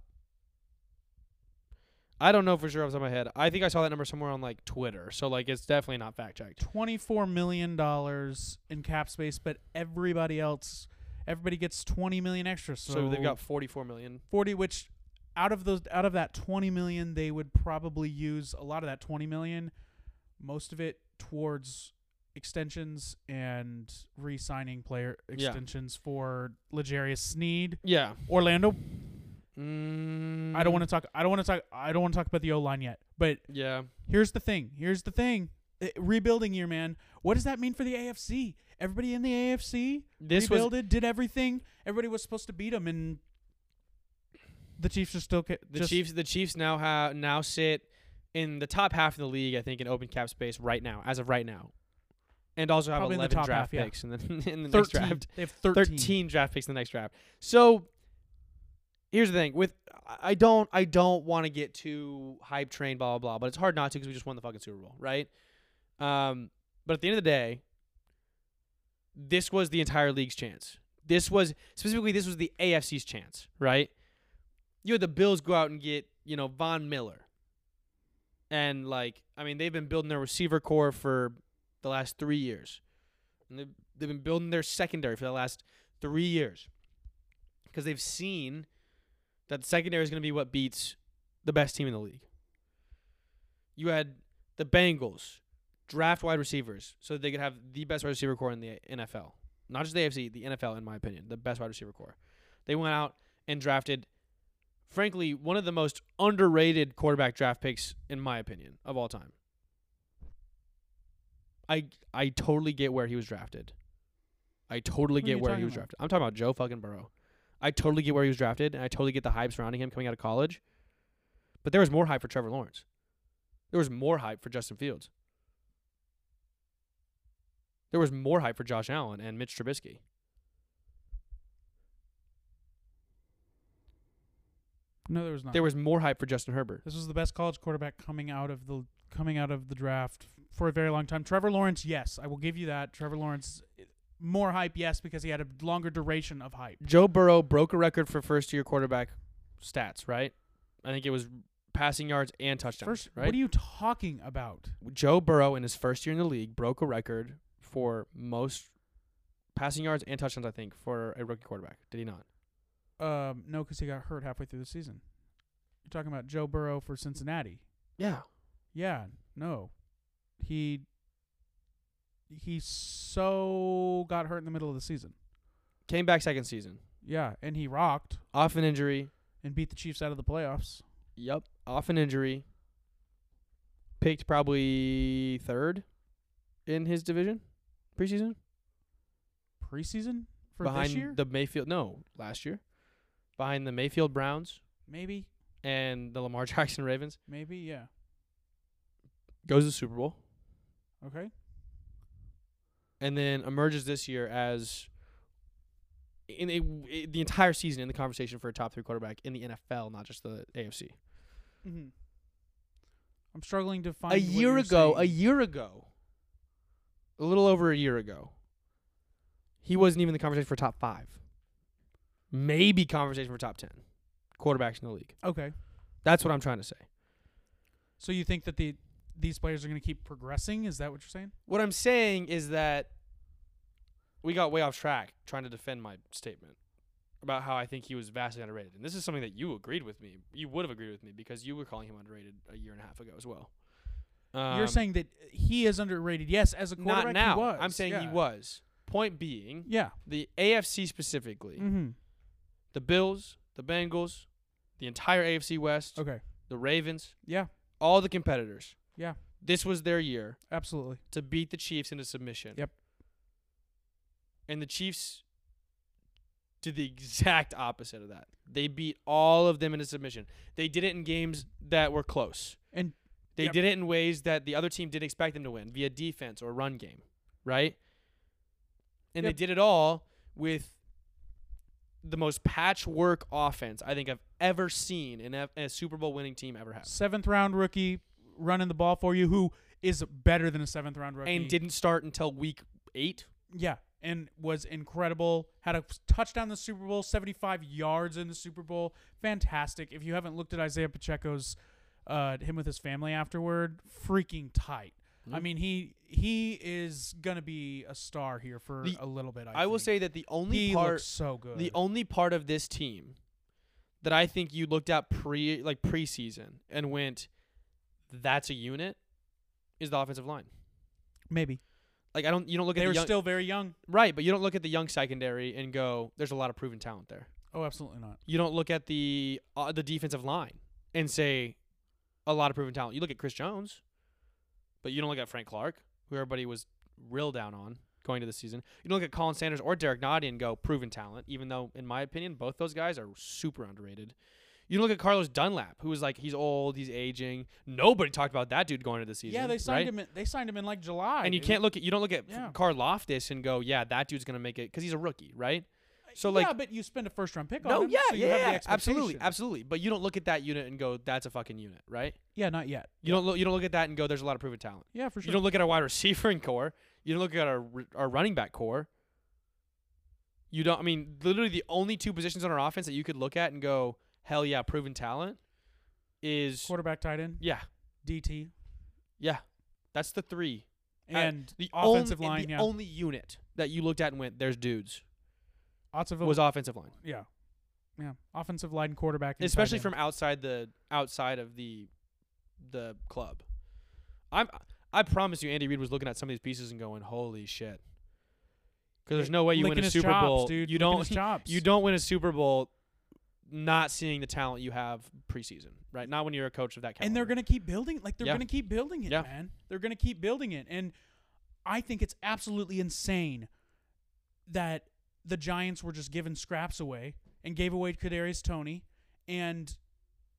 I don't know for sure off the top of my head. I think I saw that number somewhere on like Twitter, so like it's definitely not fact checked. 24 million dollars in cap space, but everybody else, everybody gets 20 million extra. So, So, they've got 44 million. 40, which out of those, out of that 20 million, they would probably use a lot of that 20 million, most of it towards extensions and re-signing player Yeah. extensions for L'Jarius Sneed, Yeah. Orlando. Mm, I don't want to talk. I don't want to talk. I don't want to talk about the O line yet. But Yeah. here's the thing. Here's the thing. Uh, rebuilding year, man. What does that mean for the AFC? Everybody in the AFC This was did everything. Everybody was supposed to beat them, and the Chiefs are still ca- the Chiefs. The Chiefs now have now sit in the top half of the league. I think in open cap space right now, as of right now, and also have Probably in the 11 draft half, yeah. picks in the in the 13. next draft. They have 13. 13 draft picks in the next draft. So here's the thing with I don't I don't want to get too hype train blah blah blah, but it's hard not to because we just won the fucking Super Bowl, right? Um, but at the end of the day, this was the entire league's chance. This was specifically this was the AFC's chance, right? You had the Bills go out and get you know Von Miller, and like I mean they've been building their receiver core for the last three years. And they've, they've been building their secondary for the last three years because they've seen that the secondary is going to be what beats the best team in the league. You had the Bengals draft wide receivers so that they could have the best wide receiver core in the NFL. Not just the AFC, the NFL, in my opinion, the best wide receiver core. They went out and drafted, frankly, one of the most underrated quarterback draft picks, in my opinion, of all time. I I totally get where he was drafted. I totally Who are get where he was about? drafted. I'm talking about Joe fucking Burrow. I totally get where he was drafted, and I totally get the hype surrounding him coming out of college. But there was more hype for Trevor Lawrence. There was more hype for Justin Fields. There was more hype for Josh Allen and Mitch Trubisky. No, there was not. There was more hype for Justin Herbert. this was the best college quarterback coming out of the coming out of the draft for a very long time. Trevor Lawrence, yes, I will give you that. Trevor Lawrence, more hype, yes, because he had a longer duration of hype. Joe Burrow broke a record for first year quarterback stats, right? I think it was passing yards and touchdowns, First, right? what are you talking about? Joe Burrow in his first year in the league broke a record for most passing yards and touchdowns, I think, for a rookie quarterback. Did he not? Um, no, because he got hurt halfway through the season. You're talking about Joe Burrow for Cincinnati. Yeah. Yeah, no, he he so got hurt in the middle of the season. Came back second season. Yeah, and he rocked Off an injury. and beat the Chiefs out of the playoffs. Yep. Off an injury. Picked probably third in his division preseason. Preseason for behind this year, the Mayfield no, last year. Behind the Mayfield Browns maybe, and the Lamar Jackson Ravens. maybe, yeah. Goes to the Super Bowl. Okay, and then emerges this year as in a, i- the entire season in the conversation for a top three quarterback in the NFL, not just the AFC. mm-hmm. I'm struggling to find A what year you're ago, a saying. year ago, a little over a year ago, he wasn't even in the conversation for top five. Maybe conversation for top ten quarterbacks in the league. Okay, That's what I'm trying to say. so you think that the these players are going to keep progressing? Is that what you're saying? What I'm saying is that we got way off track trying to defend my statement about how I think he was vastly underrated. And this is something that you agreed with me. You would have agreed with me because you were calling him underrated a year and a half ago as well. You're Um, saying that he is underrated. Yes, as a quarterback, not now. He was. I'm saying he was. Point being, Yeah. the AFC specifically, Mm-hmm. the Bills, the Bengals, the entire AFC West, Okay. the Ravens, Yeah. all the competitors. Yeah. This was their year Absolutely. to beat the Chiefs into submission. Yep. And the Chiefs did the exact opposite of that. They beat all of them into submission. They did it in games that were close. And They Yep. did it in ways that the other team didn't expect them to win via defense or run game, right? And Yep. they did it all with the most patchwork offense I think I've ever seen in a, a Super Bowl winning team ever has. seventh round rookie running the ball for you, who is better than a seventh round rookie, And didn't start until week eight. yeah, and was incredible. Had a touchdown in the Super Bowl, seventy five yards in the Super Bowl, fantastic. If you haven't looked at Isaiah Pacheco's, uh, him with his family afterward, freaking tight. I Mhm. mean, he he is gonna be a star here for The- a little bit. I, I, will say that the only he part so good. the only part of this team that I think you looked at pre like preseason and went, that's a unit, is the offensive line. maybe Like I don't you don't look at they the were young, still very young. right, but you don't look at the young secondary and go, there's a lot of proven talent there. Oh, absolutely not. You don't look at the uh, the defensive line and say a lot of proven talent. You look at Chris Jones, but you don't look at Frank Clark, who everybody was real down on going to the season. You don't look at Khalen Saunders or Derrick Nnadi and go proven talent, even though in my opinion both those guys are super underrated. You look at Carlos Dunlap, who was like he's old, he's aging. Nobody talked about that dude going into the season. Yeah, they signed right? him. In, they signed him in like July. And you dude. can't look at you don't look at Yeah. Karlaftis and go, yeah, that dude's gonna make it because he's a rookie, right? So like, yeah, but you spend a first round pick no, on him. yeah, so you yeah, have the absolutely, absolutely. But you don't look at that unit and go, "That's a fucking unit," right? Yeah, not yet. You don't look, you don't look at that and go, "There's a lot of proven talent." Yeah, for sure. You don't look at our wide receiver core. You don't look at our our running back core. You don't. I mean, literally, the only two positions on our offense that you could look at and go, "Hell yeah, proven talent," is Quarterback, tight end, yeah, DT, yeah. That's the three. Uh, and The offensive only, line. the yeah, only unit that you looked at and went, "There's dudes," was offensive line. yeah, yeah, offensive line, quarterback, especially from outside the outside of the the club. I'm I promise you, Andy Reid was looking at some of these pieces and going, "Holy shit!" Because there's no way you win a Super chops, Bowl. dude. You licking don't you don't win a Super Bowl not seeing the talent you have preseason, right? Not when you're a coach of that caliber. and they're gonna keep building. Like they're Yeah. gonna keep building it, Yeah. man. They're gonna keep building it, and I think it's absolutely insane that the Giants were just giving scraps away and gave away Kadarius Toney and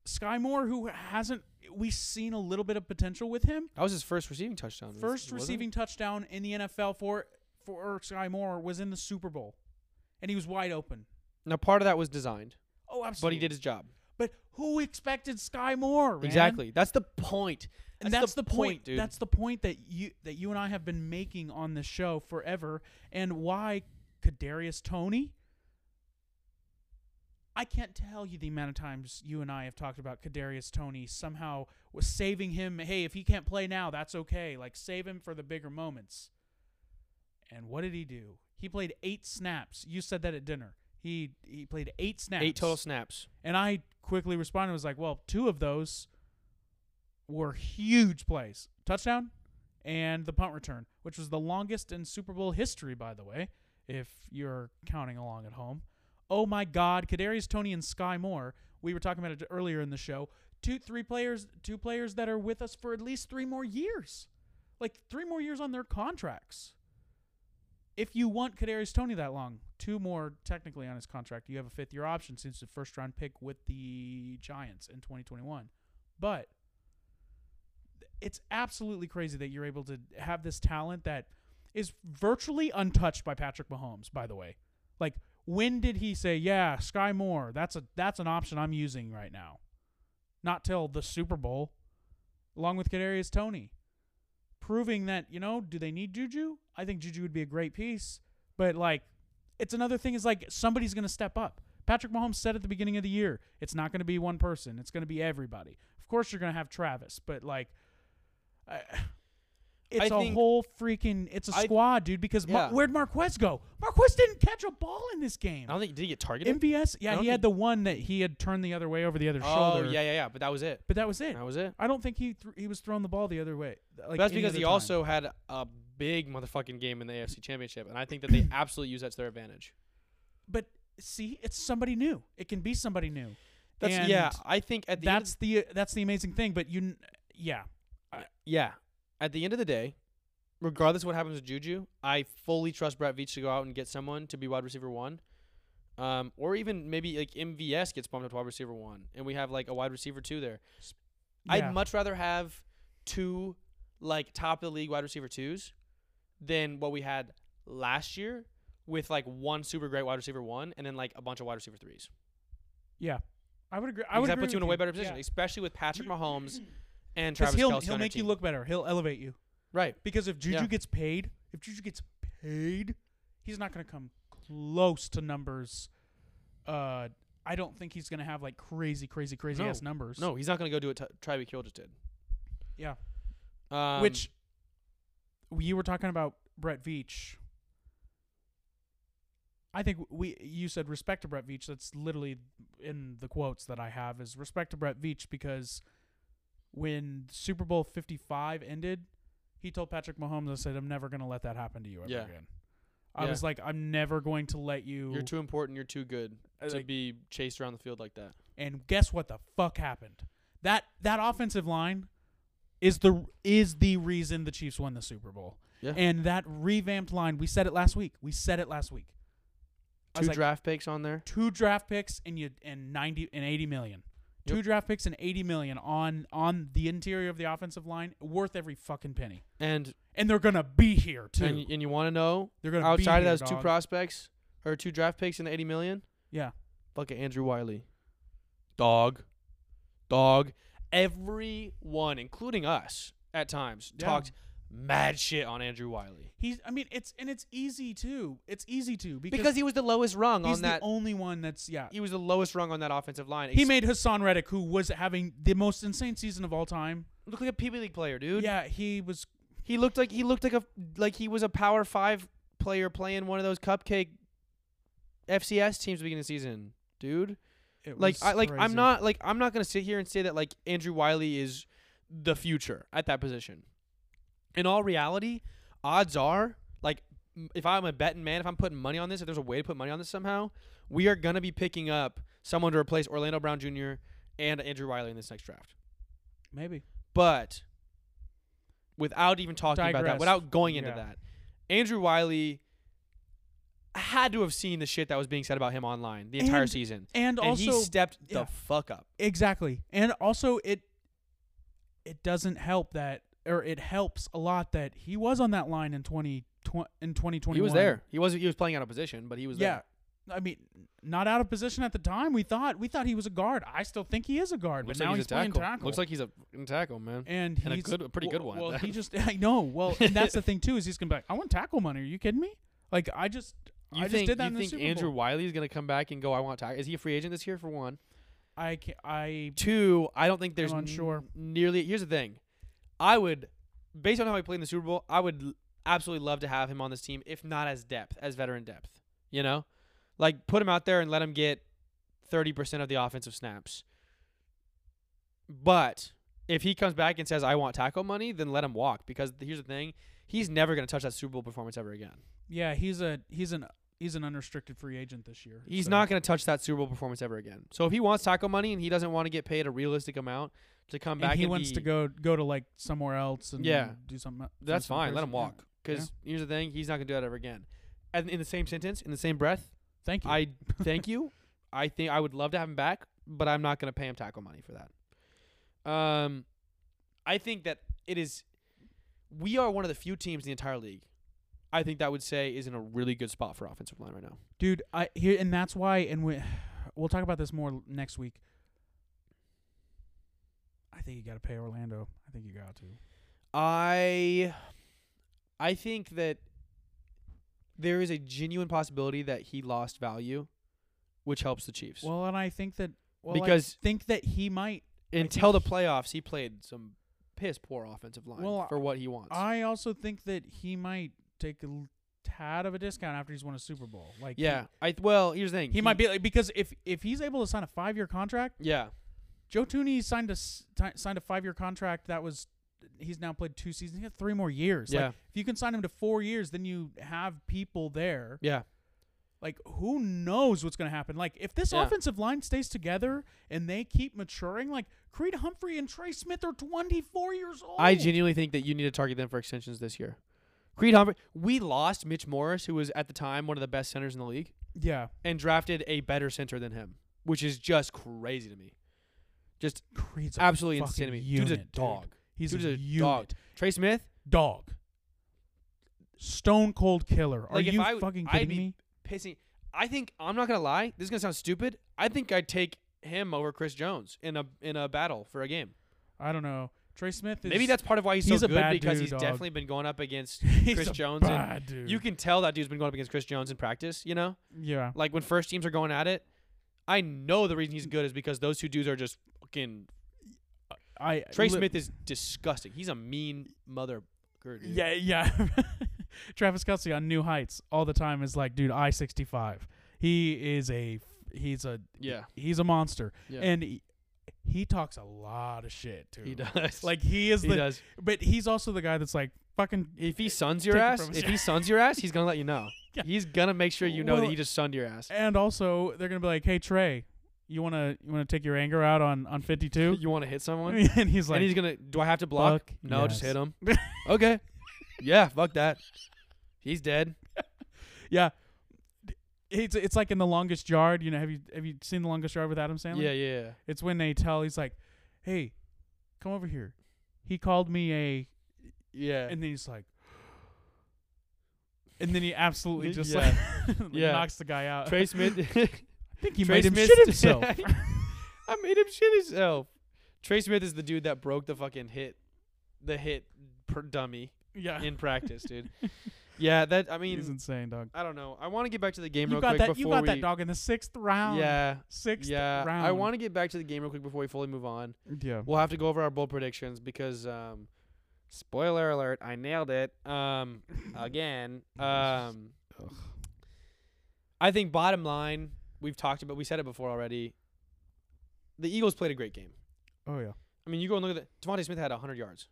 Skyy Moore, who hasn't we've seen a little bit of potential with him. that was his first receiving touchdown. First it? receiving touchdown in the NFL for for Skyy Moore was in the Super Bowl, and he was wide open. Now part of that was designed, Oh, absolutely. but he did his job. But who expected Skyy Moore? man? Exactly. That's the point. And That's that's the the, point, point, dude. That's the point that you that you and I have been making on this show forever, and why Kadarius Toney. I can't tell you the amount of times you and I have talked about Kadarius Toney somehow was saving him. Hey, if he can't play now, that's okay. Like save him for the bigger moments. And what did he do? He played eight snaps. You said that at dinner. He he played eight snaps. Eight total snaps. And I quickly responded was like, well, two of those were huge plays. Touchdown and the punt return, which was the longest in Super Bowl history, by the way, if you're counting along at home. Oh my God, Kadarius Toney and Skyy Moore. We were talking about it earlier in the show. Two, three players, two players that are with us for at least three more years, like three more years on their contracts. If you want Kadarius Toney that long, two more technically on his contract. You have a fifth year option since the first round pick with the Giants in 2021. But it's absolutely crazy that you're able to have this talent that is virtually untouched by Patrick Mahomes, by the way. Like when did he say, "Yeah, Skyy Moore, that's a that's an option I'm using right now." Not till the Super Bowl along with Kadarius Toney. Proving that, you know, do they need Juju? I think Juju would be a great piece, but like it's another thing is like somebody's to step up. Patrick Mahomes said at the beginning of the year, it's not going to be one person. It's going to be everybody. Of course, you're going to have Travis, but like, I, it's I a whole freaking. It's a I- squad, dude. Because Mar- Yeah. where'd Marquez go? Marquez didn't catch a ball in this game. I don't think did he get targeted? MVS, yeah, he had the one that he had turned the other way over the other oh shoulder. yeah, yeah, yeah. But that was it. but that was it. That was it. I don't think he th- he was throwing the ball the other way. Like that's because he time. also had a big motherfucking game in the AFC Championship, and I think that they absolutely use that to their advantage. But see, it's somebody new. It can be somebody new. That's And yeah. I think at the end that's the that's the amazing thing. But you, yeah, of, yeah. At the end of the day, regardless of what happens with Juju, I fully trust Brett Veach to go out and get someone to be wide receiver one. Um, or even maybe like MVS gets bumped up to wide receiver one, and we have like a wide receiver two there. Yeah. I'd much rather have two like top of the league wide receiver twos than what we had last year with like one super great wide receiver one and then like a bunch of wide receiver threes. yeah. I would agree. I Because would that puts you in a way better position, Yeah. especially with Patrick Mahomes and Travis he'll Kelce he'll on your make you team. look better. He'll elevate you. right. Because if Juju Yeah. gets paid, if Juju gets paid, he's not going to come close to numbers. Uh, I don't think he's going to have like crazy, crazy, crazy ass numbers. No, he's not going to go do what t- Tyreek Hill just did. Yeah. Um, Which you were talking about Brett Veach. I think we you said respect to Brett Veach. That's literally in the quotes that I have is respect to Brett Veach because when Super Bowl 55 ended, he told Patrick Mahomes, "I said I'm never going to let that happen to you ever Yeah. again." I Yeah. was like, "I'm never going to let you." you're too important. You're too good Uh, to like- be chased around the field like that. and guess what the fuck happened? That that offensive line is the is the reason the Chiefs won the Super Bowl. Yeah. And that revamped line, we said it last week. We said it last week. Two like, draft picks on there. two draft picks and you and 90 and 80 million. Two draft picks and 80 million on on the interior of the offensive line, worth every fucking penny. And And they're going to be here too. and, and you want to know they're be outside of those two prospects or two draft picks and the 80 million, Yeah. fuck it, Andrew Wiley. Dog. Dog. Everyone, including us at times, Yeah. talked mad shit on Andrew Wiley. He's I mean, it's and it's easy too. It's easy to because, Because he was the lowest rung he's on the that. only one that's yeah. he was the lowest rung on that offensive line. He Ex- made Haason Reddick, who was having the most insane season of all time. look like a PB League player, dude. Yeah, he was. He looked like he looked like a like he was a Power Five player playing one of those cupcake FCS teams at the beginning of the season, dude. It Like I like I'm not like I'm not gonna sit here and say that like Andrew Wiley is the future at that position. In all reality, odds are like if I'm a betting man, if I'm putting money on this, if there's a way to put money on this somehow, we are gonna be picking up someone to replace Orlando Brown Jr. and Andrew Wiley in this next draft. maybe. But without even talking about that, without going into Yeah. that, Andrew Wiley had to have seen the shit that was being said about him online the entire And- season. And, And also he stepped yeah. the fuck up. exactly, and also it it doesn't help that, or it helps a lot that he was on that line in twenty tw- in twenty twenty. He was there. He was he was playing out of position, but he was Yeah. there. I mean, not out of position at the time. We thought we thought he was a guard. I still think he is a guard, Looks but now he's, he's, a playing tackle. tackle. Looks like he's a tackle, man. and and a he's good- a pretty good well- one Well, he just I know. Well, and that's the thing too is he's gonna be like, I want tackle money. Are you kidding me? Like I just You I just think did that you in the think Andrew. Wiley is gonna come back and go? I want tackle. Is he a free agent this year? For one, I can I two. I don't think there's I'm unsure. n- nearly. Here's the thing. I would, based on how he played in the Super Bowl, I would absolutely love to have him on this team, if not as depth, as veteran depth. You know, like put him out there and let him get thirty percent of the offensive snaps. But if he comes back and says I want tackle money, then let him walk. Because here's the thing, he's never gonna touch that Super Bowl performance ever again. yeah he's a he's an he's an unrestricted free agent this year. He's so- not going to touch that Super Bowl performance ever again. So if he wants tackle money and he doesn't want to get paid a realistic amount to come back, And he and wants be- to go go to like somewhere else and Yeah. do something. That's some fine. Let him walk. Because here's the thing: he's not going to do that ever again. And in the same sentence, in the same breath, Thank you. I thank you. I think I would love to have him back, but I'm not going to pay him tackle money for that. Um, I think that it is. We are one of the few teams in the entire league. I think that would say is in a really good spot for offensive line right now. dude. I here and that's why, and we we'll talk about this more next week. Think you got to pay Orlando. I think you got to. I I think that there is a genuine possibility that he lost value, which helps the Chiefs. Well, and I think that well, Because- I think that he might. Until the playoffs, he played some piss poor offensive line Well, for what he wants. I also think that he might take a tad of a discount after he's won a Super Bowl. Like he- yeah, I well, here's the thing. he, might be like because if if he's able to sign a five year contract, Yeah, Joe Thuney signed a ti- signed a five year contract that was he's now played two seasons. He got three more years. Yeah. Like, if you can sign him to four years, then you have people there. yeah, Like who knows what's going to happen? Like if this Yeah. offensive line stays together and they keep maturing, like Creed Humphrey and Trey Smith are 24 years old. I genuinely think that you need to target them for extensions this year. Creed Humphrey. We lost Mitch Morse, who was at the time one of the best centers in the league, Yeah, and drafted a better center than him, which is just crazy to me. Just Creed's absolutely insane to me. Unit, Dude's a dude. dog. He's Dude's a, a dog. Trey Smith, Dog. Stone cold killer. Are Like, you I- fucking I'd kidding be- me? pissing. I think I'm not gonna lie. This is gonna sound stupid. I think I'd take him over Chris Jones in a in a battle for a game. I don't know. Trey Smith is Maybe that's part of why he's, he's so a good because dude, he's dog. definitely been going up against Chris Jones and dude. you can tell that dude's been going up against Chris Jones in practice. You know, yeah. like when first teams are going at it. I know the reason he's good is because those two dudes are just fucking. I Trey li- Smith is disgusting. He's a mean mother. Yeah, yeah. Travis Kelce on New Heights all the time is like, dude, I sixty five. He is a he's a yeah, he's a monster, yeah. and he, he talks a lot of shit too. he does. Like he is he the, does. but he's also the guy that's like fucking. If he eh, suns your ass, if he suns your ass, he's gonna let you know. Yeah. He's gonna make sure you know that Well, he just sunned your ass. And also, they're gonna be like, "Hey Trey, you wanna you wanna take your anger out on on fifty two? You want to hit someone? and he's like, and he's gonna. Do I have to block? "Fuck No, just hit him. okay. Yeah, fuck that. He's dead. "Yeah." It's it's like in the longest yard. You know, have you have you seen the longest yard with Adam Sandler? Yeah, yeah. It's when they tell he's like, "Hey, come over here." He called me a, Yeah. and then he's like, and then he absolutely just Yeah. like, like Yeah. knocks the guy out. Trey Smith. I think he Trey made him shit himself. I made him shit himself. Trey Smith is the dude that broke the fucking hit, the hit per dummy yeah, in practice, dude. Yeah, that. I mean, he's insane, dog. I don't know. I want to get back to the game You real got quick that. before You got we. that dog in the sixth round. Yeah, sixth yeah. round. I want to get back to the game real quick before we fully move on. Yeah. We'll have to go over our bold predictions because, um, spoiler alert, I nailed it. Um, again. Um, I think bottom line, we've talked about, we said it before already. The Eagles played a great game. Oh yeah. I mean, you go and look at the DeVonta Smith had 100 yards.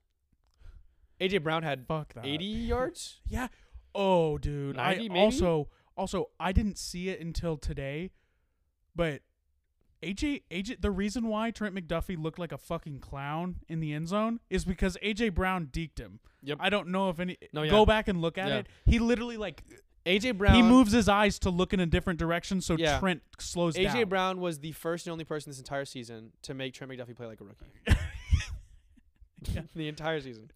AJ Brown had Fuck that. 80 yards. Yeah. Oh, dude. 90 I maybe? also also I didn't see it until today, but AJ AJ the reason why Trent McDuffie looked like a fucking clown in the end zone is because AJ Brown deked him. Yep. I don't know if any No, yeah. go back and look at Yeah. it. He literally like AJ Brown. he moves his eyes to look in a different direction so Yeah. Trent slows AJ down. AJ Brown was the first and only person this entire season to make Trent McDuffie play like a rookie. The entire season.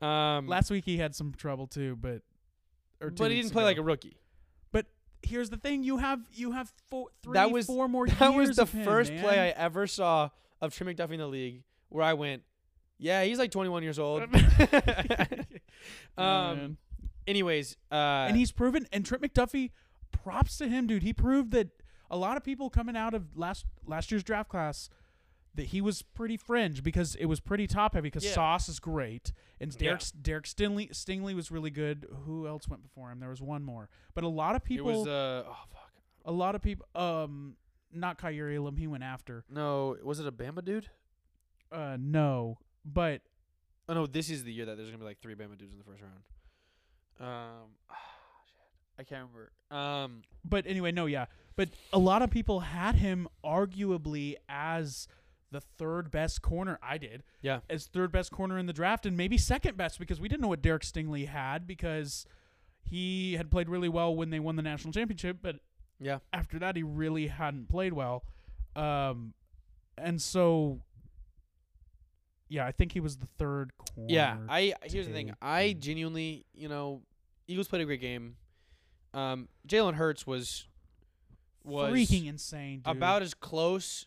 Um, Last week he had some trouble too, but or but he didn't play like a rookie. But here's the thing: you have you have four, three, That was- four more That was the him, first play I ever saw of Trent McDuffie in the league where I went, "Yeah, he's like 21 years old." Oh, um. Anyways, uh, and he's proven. And Trent McDuffie, props to him, dude. He proved that a lot of people coming out of last last year's draft class that he was pretty fringe because it was pretty top heavy. Because Yeah. Sauce is great, and Yeah. Derek Derek Stingley Stingley was really good. Who else went before him? There was one more, but a lot of it people, was uh, oh fuck, a lot of people, um, not Kaiir Elam. He went after. no, was it a Bama dude? Uh, no, but Oh no, this is the year that there's gonna be like three Bama dudes in the first round. Um, shit, I can't remember. Um, but anyway, no, yeah. But a lot of people had him arguably as the third best corner. I did. Yeah. As third best corner in the draft and maybe second best because we didn't know what Derek Stingley had because he had played really well when they won the national championship, but yeah, after that he really hadn't played well. Um and so yeah, I think he was the third corner. yeah. I here's the thing. I genuinely, you know, Eagles played a great game. Um, Jalen Hurts was was freaking insane, dude. about as close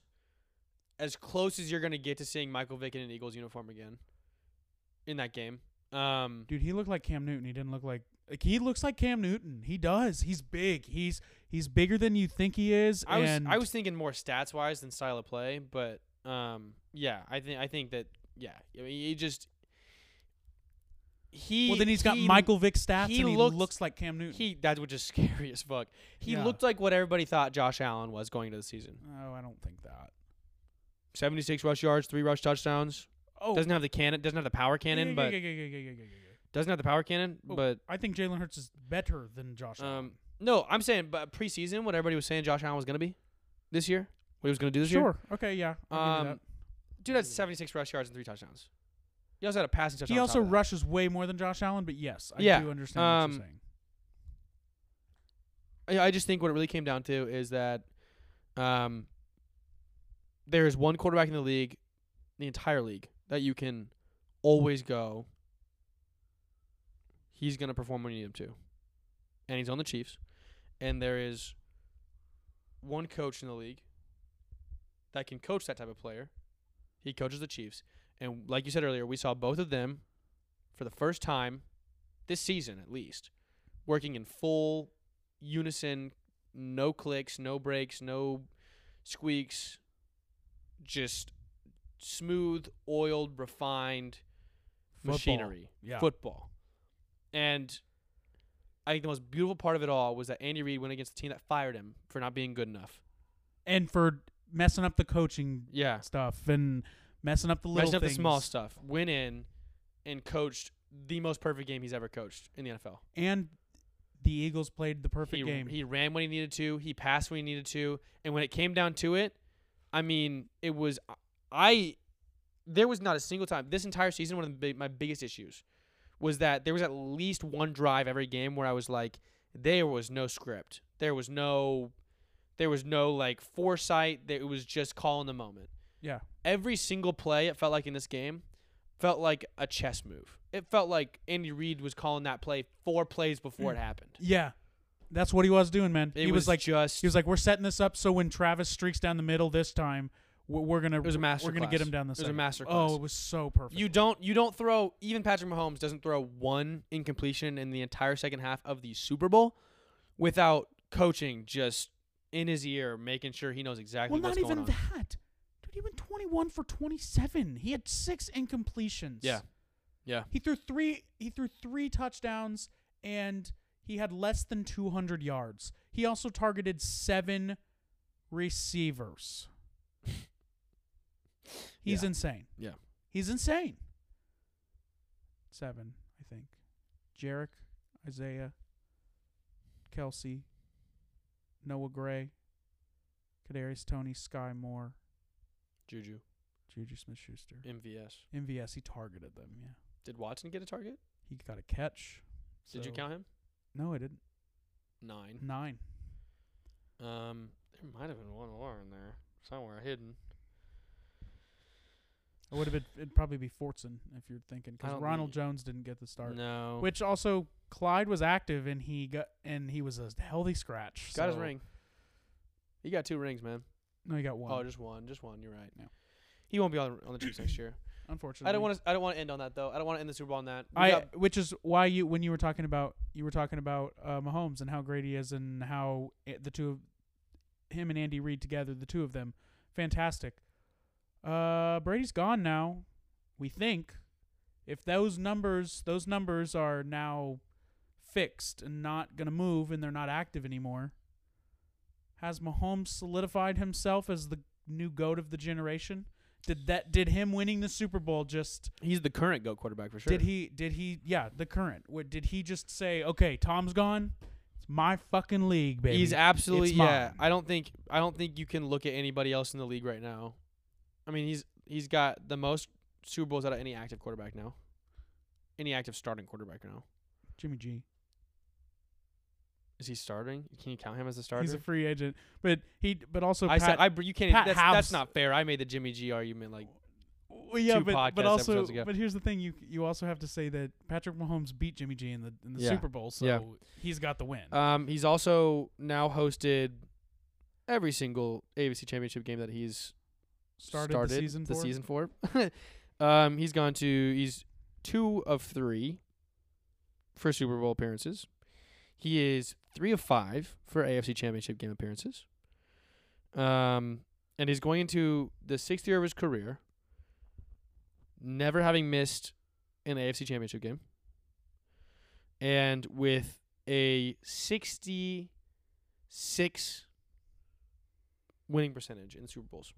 as close as you're gonna get to seeing Michael Vick in an Eagles uniform again in that game. Um, Dude, he looked like Cam Newton. He didn't look like like he looks like Cam Newton. He does. He's big. He's he's bigger than you think he is. I was I was thinking more stats wise than style of play, but um, yeah, I think I think that yeah, I mean, he just he well. Then he's got he- Michael Vick stats, he and he looked- looks like Cam Newton. He that was just scary as fuck. He Yeah. looked like what everybody thought Josh Allen was going into the season. oh, I don't think that. Seventy six rush yards, three rush touchdowns. Oh, Doesn't have the cannon, doesn't have the power cannon, yeah, but yeah, yeah, yeah, yeah, yeah, yeah, yeah. doesn't have the power cannon, Oh, but I think Jalen Hurts is better than Josh. Allen. um, no, I'm saying, but preseason, what everybody was saying Josh Allen was gonna be this year, what he was gonna do this year. sure. Okay. Yeah. I'll Um, that. Dude had 76 rush yards and three touchdowns. He also had a passing touchdown. He on also of that. rushes way more than Josh Allen, but yes, I Yeah, do understand what um, you're saying. I I just think what it really came down to is that um, there is one quarterback in the league, the entire league, that you can always go. He's going to perform when you need him to. And he's on the Chiefs. And there is one coach in the league that can coach that type of player. He coaches the Chiefs. And like you said earlier, we saw both of them for the first time this season at least working in full unison, no clicks, no breaks, no squeaks, just smooth, oiled, refined Football. machinery, Yeah. football. And I think the most beautiful part of it all was that Andy Reid went against the team that fired him for not being good enough. and for messing up the coaching Yeah. stuff and messing up the little Messing up the small stuff. Went in and coached the most perfect game he's ever coached in the NFL. And the Eagles played the perfect he, game. He ran when he needed to. He passed when he needed to. And when it came down to it, I mean, it was I. There was not a single time this entire season. One of the big, my biggest issues was that there was at least one drive every game where I was like, there was no script. There was no, there was no like foresight. It was just calling the moment. yeah. Every single play, it felt like in this game, felt like a chess move. It felt like Andy Reid was calling that play four plays before it mm. happened. Yeah. That's what he was doing, man. It he was, like just he was like we're setting this up so when Travis streaks down the middle this time, we're, we're going to It was a we're going to get him down the side. It was a second. masterclass. Oh, it was so perfect. You don't you don't throw even Patrick Mahomes doesn't throw one incompletion in the entire second half of the Super Bowl without coaching just in his ear making sure he knows exactly well, what's not even that. Dude, he went 21 for 27. He had 6 incompletions. Yeah. Yeah. He threw 3 he threw 3 touchdowns and he had less than 200 yards. He also targeted 7 receivers. He's Yeah. insane. Yeah. He's insane. 7, I think. Jerick, Isaiah, Kelce, Noah Gray, Kadarius Toney, Skyy Moore, Juju, Juju Smith Schuster. MVS. MVS, he targeted them, yeah. Did Watson get a target? He got a catch. Did you so- count him? No, I didn't. Nine. Nine. Um, there might have been one more in there somewhere hidden. It would have been. It'd probably be Fortson if you're thinking, because Ronald Jones didn't get the start. No. Which also Clyde was active and he got and he was a healthy scratch. got his ring. He got two rings, man. No, he got one. Oh, just one. Just one. You're right. Yeah. He won't be on on the Chiefs next year. unfortunately. I don't want to. I don't want to end on that though. I don't want to end the Super Bowl on that. We I which is why you when you were talking about you were talking about uh, Mahomes and how great he is and how it, the two of him and Andy Reid together, the two of them, fantastic. Uh, Brady's gone now. We think if those numbers those numbers are now fixed and not gonna move and they're not active anymore, has Mahomes solidified himself as the new goat of the generation? Did that did him winning the Super Bowl just he's the current GOAT quarterback for sure. did he? Did he? Yeah, the current. What did he just say? Okay, Tom's gone. It's my fucking league, baby. He's absolutely yeah. I don't think I don't think you can look at anybody else in the league right now. I mean, he's he's got the most Super Bowls out of any active quarterback now. Any active starting quarterback now. Jimmy G. Is he starting? Can you count him as a starter? He's a free agent, but he. But also, I Pat, said I. You can't. Pat That's, House- that's not fair. I made the Jimmy G argument. Like well, yeah, two but but also, episodes ago. but here's the thing: you you also have to say that Patrick Mahomes beat Jimmy G in the in the Yeah. Super Bowl, so Yeah. he's got the win. Um, he's also now hosted every single AFC Championship game that he's started, started the season the for. season four. um, he's gone to he's two of three for Super Bowl appearances. He is three of five for AFC Championship game appearances. Um, and he's going into the sixth year of his career, never having missed an AFC Championship game, and with a sixty-six winning percentage in Super Bowls.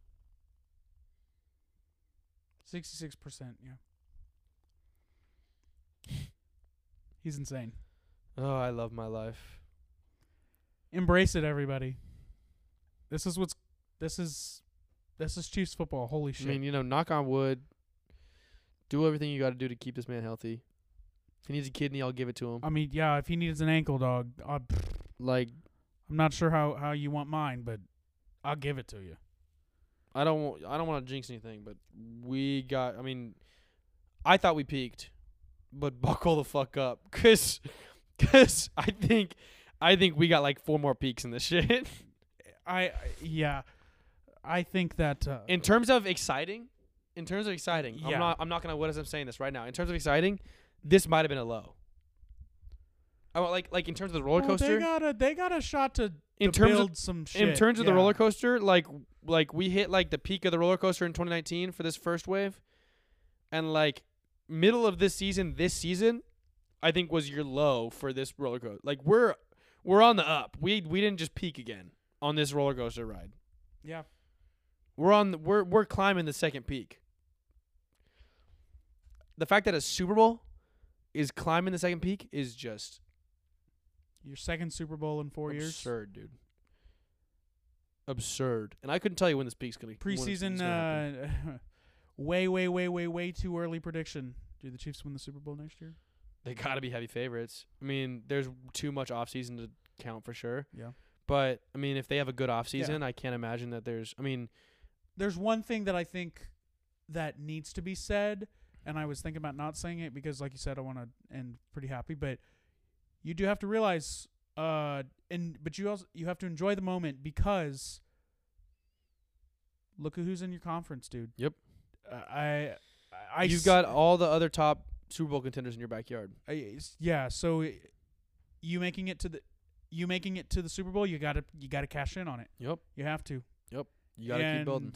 Sixty-six percent. Yeah. He's insane. Oh, I love my life. Embrace it, everybody. This is what's. This is. This is Chiefs football. Holy shit. I mean, you know, knock on wood. Do everything you got to do to keep this man healthy. If he needs a kidney, I'll give it to him. I mean, yeah, if he needs an ankle dog, I'll, Like I'm not sure how how you want mine, but I'll give it to you. I don't wa- I don't want to jinx anything, but we got. I mean, I thought we peaked, but buckle the fuck up, cause, cause I think, I think we got like four more peaks in this shit. I yeah, I think that uh, in terms of exciting, in terms of exciting, Yeah. I'm not. I'm not gonna. What as I'm saying this right now. In terms of exciting, this might have been a low. I want like like in terms of the roller well, coaster. they got a they got a shot to, in terms of some shit. in terms of the roller coaster, like like we hit like the peak of the roller coaster in 2019 for this first wave, and like middle of this season, this season, I think was your low for this roller coaster. Like we're we're on the up. We we didn't just peak again on this roller coaster ride. Yeah, We're on the, we're we're climbing the second peak. The fact that a Super Bowl is climbing the second peak is just your second Super Bowl in four years. absurd, dude. Absurd. And I couldn't tell you when this peak's gonna Preseason, gonna uh, way way way way way too early prediction. Do the Chiefs win the Super Bowl next year? They got to be heavy favorites. I mean, there's too much offseason to count for sure. Yeah. But I mean, if they have a good offseason, I can't imagine that there's. I mean, There's one thing that I think that needs to be said, and I was thinking about not saying it because, like you said, I want to end pretty happy. But you do have to realize, uh, and but you also you have to enjoy the moment because look at who's in your conference, dude. Yep. Uh, I, I you've s- got all the other top Super Bowl contenders in your backyard. I- yeah. So i- you making it to the you making it to the Super Bowl, you gotta you gotta cash in on it. Yep. You have to. Yep. You got to keep building.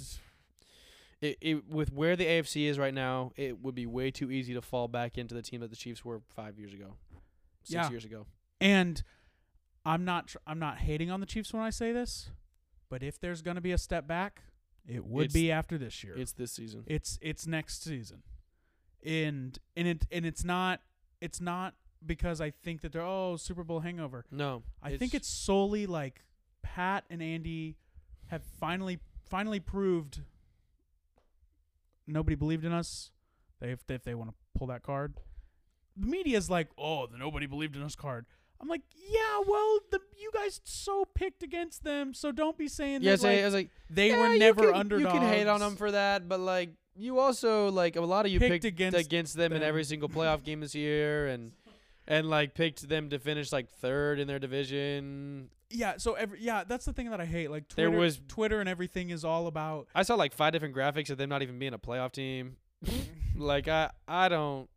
It, it with where the AFC is right now, it would be way too easy to fall back into the team that the Chiefs were five years ago, six Yeah. years ago. And I'm not tr- I'm not hating on the Chiefs when I say this, but if there's going to be a step back, it would It's- be after this year. It's this season. it's it's next season. And and it and it's not it's not because I think that they're oh Super Bowl hangover. no, I think it's solely like Pat and Andy have finally finally proved nobody believed in us. They if, if they want to pull that card, the media's like, oh, the nobody believed in us card. I'm like, yeah, well, the you guys so picked against them, so don't be saying Yes, that. I, like, I was like, they yeah, were you never can, underdogs. You can hate on them for that, but like you also like a lot of you Picked picked, against against, them, in every single playoff game this year, and and like picked them to finish like third in their division. yeah. So every yeah, that's the thing that I hate. Like There Twitter, was- Twitter and everything is all about I saw like five different graphics of them not even being a playoff team. like I I don't.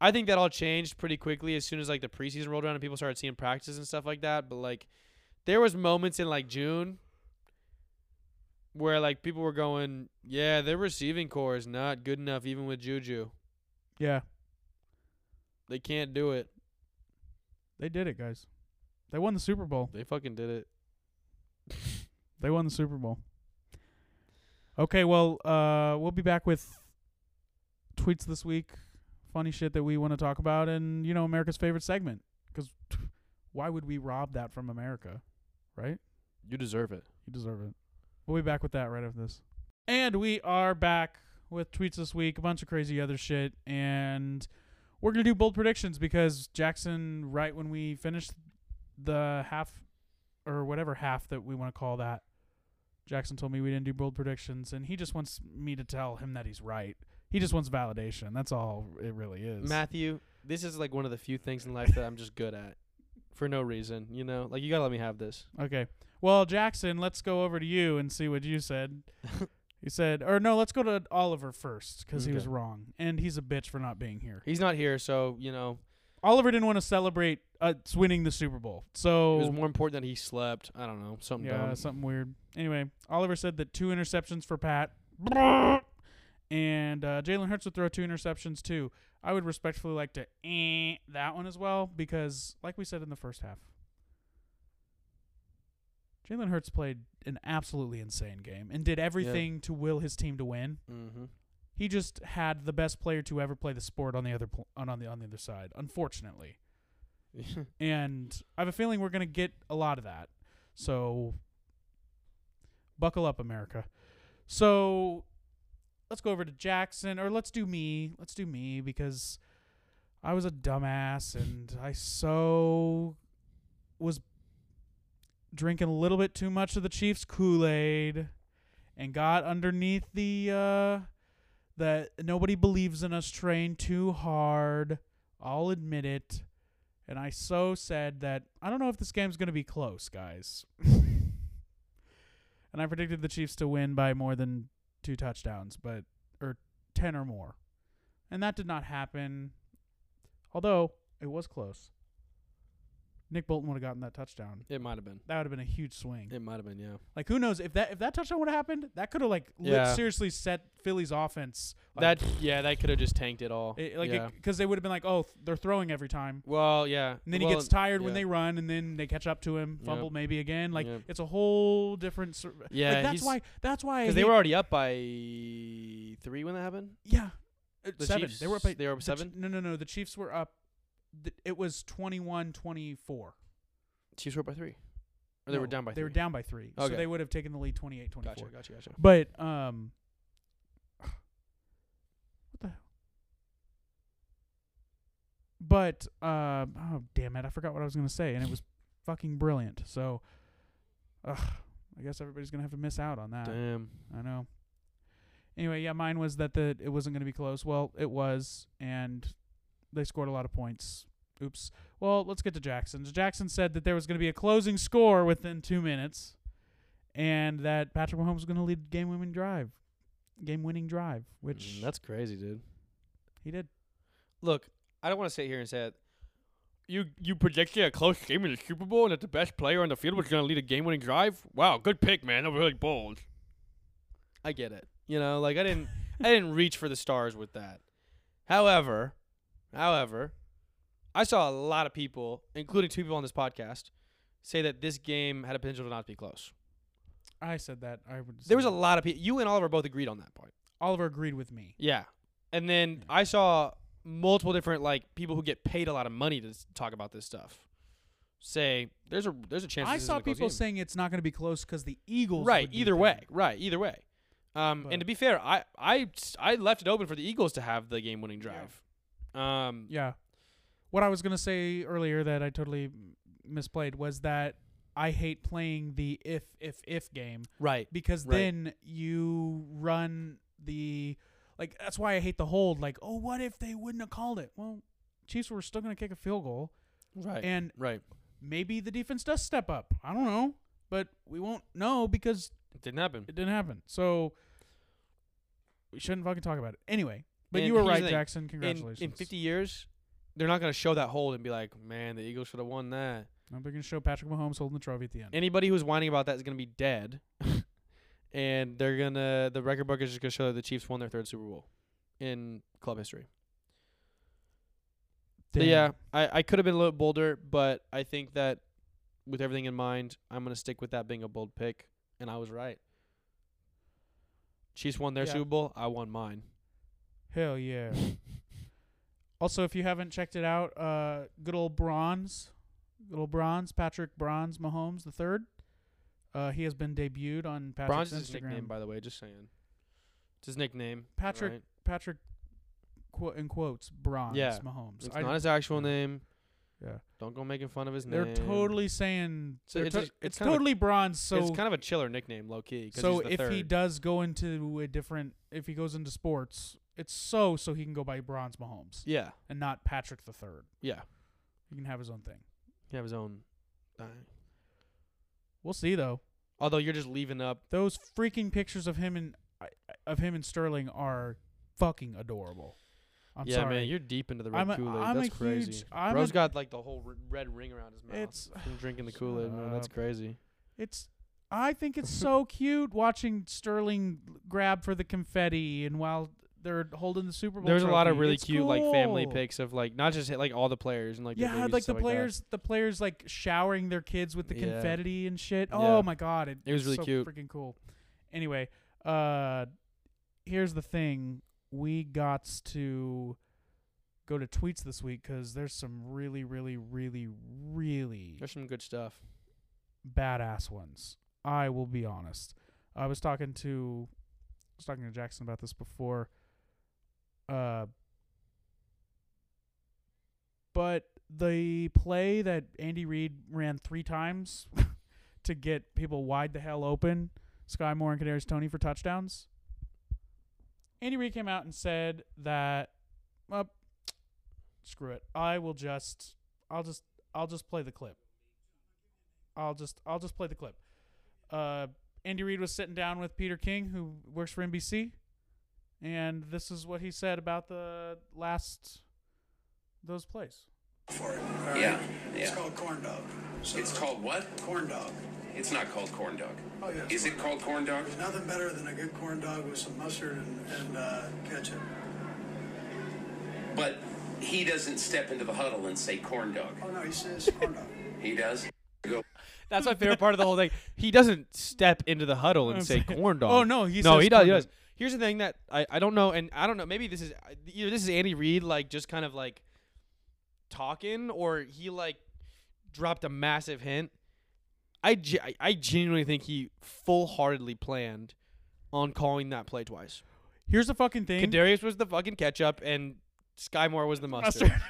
I think that all changed pretty quickly as soon as like the preseason rolled around and people started seeing practices and stuff like that. But like, there was moments in like June where like people were going, "Yeah, their receiving core is not good enough even with Juju. yeah. They can't do it. They did it, guys. They won the Super Bowl. They fucking did it." They won the Super Bowl. Okay, well, uh, we'll be back with tweets this week, funny shit that we want to talk about, and you know America's favorite segment. Because why would we rob that from America, right? You deserve it. You deserve it. We'll be back with that right after this. And we are back with tweets this week, a bunch of crazy other shit, and we're gonna do bold predictions because Jackson, right when we finished the half or whatever half that we want to call that, Jackson told me we didn't do bold predictions, and he just wants me to tell him that he's right. He just wants validation. That's all it really is. Matthew, this is like one of the few things in life that I'm just good at, for no reason. You know, like you gotta let me have this. Okay. Well, Jackson, let's go over to you and see what you said. he said, or no, let's go to Oliver first because he was Okay. wrong, and he's a bitch for not being here. He's not here, so you know Oliver didn't want to celebrate us winning the Super Bowl, so it was more important that he slept. I don't know, something yeah, dumb. something weird. Anyway, Oliver said that two interceptions for Pat, and uh, Jalen Hurts would throw two interceptions too. I would respectfully like to eh, that one as well because, like we said in the first half, Jalen Hurts played an absolutely insane game and did everything to will his team to win. mm-hmm. He just had the best player to ever play the sport on the other pl- on, on the on the other side, unfortunately. And I have a feeling we're going to get a lot of that. So buckle up, America. So let's go over to Jackson, or let's do me. Let's do me because I was a dumbass and I so was drinking a little bit too much of the Chiefs Kool Aid and got underneath the uh, that nobody believes in us train too hard. I'll admit it. And I so said that I don't know if this game's going to be close, guys. and I predicted the Chiefs to win by more than two touchdowns, but or 10 or more. And that did not happen. Although it was close. Nick Bolton would have gotten that touchdown. It might have been. That would have been a huge swing. It might have been. Yeah. Like who knows if that if that touchdown would have happened, that could have like lit- seriously set Philly's offense. Like, that yeah, that could have just tanked it all. it, like yeah. because they would have been like, oh, th- they're throwing every time. well, yeah. And then well, he gets tired when they run, and then they catch up to him, Yep. fumble maybe again. Like Yep. it's a whole different. Sur- Yeah, like, that's why. That's why. Because they were already up by three when that happened. yeah, Uh, The seven. Chiefs, they were up. By, they were up the Ch- seven? no, no, no. The Chiefs were up. Th- it was 21-24. Chiefs were by three. Or they were down by They three. were down by three, so Okay. they would have taken the lead 28-24. Gotcha, gotcha, gotcha. But um, what the hell? But um, oh damn it, I forgot what I was gonna say, and it was fucking brilliant. So, ugh, I guess everybody's gonna have to miss out on that. Damn. I know. Anyway, yeah, mine was that the it wasn't gonna be close. Well, it was, and they scored a lot of points. Oops. Well, let's get to Jackson. Jackson said that there was going to be a closing score within two minutes, and that Patrick Mahomes was going to lead game-winning drive, game-winning drive, which Mm, that's crazy, dude. he did. Look, I don't want to sit here and say it. You you predicted a close game in the Super Bowl and that the best player on the field was going to lead a game-winning drive. Wow, good pick, man. That was really bold. I get it. You know, like I didn't I didn't reach for the stars with that. However, however, I saw a lot of people, including two people on this podcast, say that this game had a potential to not be close. I said that. I would. There was a lot of people. You and Oliver both agreed on that point. Oliver agreed with me. Yeah. And then I saw multiple different like people who get paid a lot of money to s- talk about this stuff. Say there's a there's a chance. I this saw a close people game. saying it's not going to be close because the Eagles. right. would Either way. Right. Either way. Um, But- and to be fair, I, I s- I left it open for the Eagles to have the game winning Yeah. drive. Um, Yeah. What I was going to say earlier that I totally misplayed was that I hate playing the if if if game right. because Right. then you run the like that's why I hate the hold like oh what if they wouldn't have called it well Chiefs were still going to kick a field goal Right. and right. maybe the defense does step up I don't know but we won't know because It didn't happen. it didn't happen so we shouldn't fucking talk about it anyway but And you were right. Jackson In, congratulations in 50 years, they're not going to show that hold and be like, man, the Eagles should have won that. no, they're going to show Patrick Mahomes holding the trophy at the end Anybody who's whining about that is going to be dead. and they're going to, the record book is just going to show that the Chiefs won their third Super Bowl in club history. Yeah, I, I could have been a little bolder, but I think that with everything in mind, I'm going to stick with that being a bold pick. And I was right. Chiefs won their Yeah. Super Bowl. I won mine. Hell yeah. also, if you haven't checked it out, uh, good old Bronze, good old Bronze, Patrick Bronze Mahomes the third. Uh, he has been debuted on Patrick's Bronze is his Instagram. nickname, by the way. Just saying. It's his nickname. Patrick right? Patrick, quote in quotes, Bronze Yeah. Mahomes. It's I- not his actual name. Yeah. Don't go making fun of his name. They're totally saying So they're it's to- it's, it's kind of a- totally Bronze. So it's kind of a chiller nickname, low key. so he's the if he does go into a different, if he goes into sports, it's so so he can go by Bronze Mahomes yeah, and not Patrick the third. yeah, He can have his own thing. he have his own. thing. We'll see though. Although you're just leaving up. Those freaking pictures of him and of him and Sterling are fucking adorable. I'm yeah, sorry. man, you're deep into the red Kool Aid. That's crazy. huge- I'm Bro's a- got like the whole r- red ring around his mouth It's from drinking the Kool Aid, man. That's crazy. it's I think it's so cute watching Sterling grab for the confetti and while they're holding the Super Bowl. There's a lot of really It's cute like family pics of like not just like all the players and like yeah, like the players, the players like showering their kids with the Yeah. confetti and shit. Yeah. Oh my god, it, It was really so cute. freaking cool. Anyway, uh, here's the thing: we got to go to tweets this week because there's some really, really, really, really There's some good stuff. badass ones. I will be honest. I was talking to I was talking to Jackson about this before. Uh, but the play that Andy Reid ran three times to get people wide the hell open, Skyy Moore and Kadarius Toney for touchdowns. Andy Reid came out and said that, well, screw it. I will just, I'll just, I'll just play the clip. I'll just, I'll just play the clip. Uh, Andy Reid was sitting down with Peter King, who works for NBC, and this is what he said about the last those plays. for it. all right? Yeah, It's called corn dog. So It's called what? corn dog. It's not called corn dog. Oh, yeah. Is it called corn dog? There's nothing better than a good corn dog with some mustard and, and uh, ketchup. But he doesn't step into the huddle and say corn dog. Oh no, he says corn dog. He does. Go. That's my favorite part of the whole thing. He doesn't step into the huddle and say saying- corn dog. Oh, no, he no, says he does. Corn He dog. does. Here's the thing that I, I don't know, and I don't know. Maybe this is either this is Andy Reid like just kind of like talking, or he like dropped a massive hint. I, ge- I- I genuinely think he full heartedly planned on calling that play twice. Here's the fucking thing. Kadarius was the fucking ketchup, and Skyy Moore was the mustard. Mustard.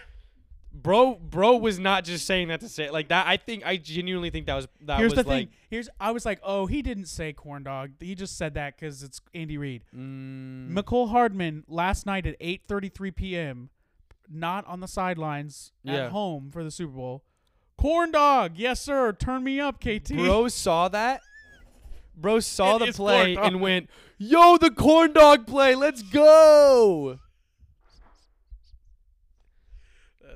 Bro, bro was not just saying that to say like that. I think I genuinely think that was that Here's was the like thing. Here's I was like, oh, he didn't say corn dog. He just said that because it's Andy Reid. mm, Mecole Hardman last night at 8:33 p.m. Not on the sidelines Yeah. at home for the Super Bowl. Corn dog, yes sir. Turn me up, KT. Bro saw that. Bro saw It the play and went, "Yo, the corn dog play. Let's go."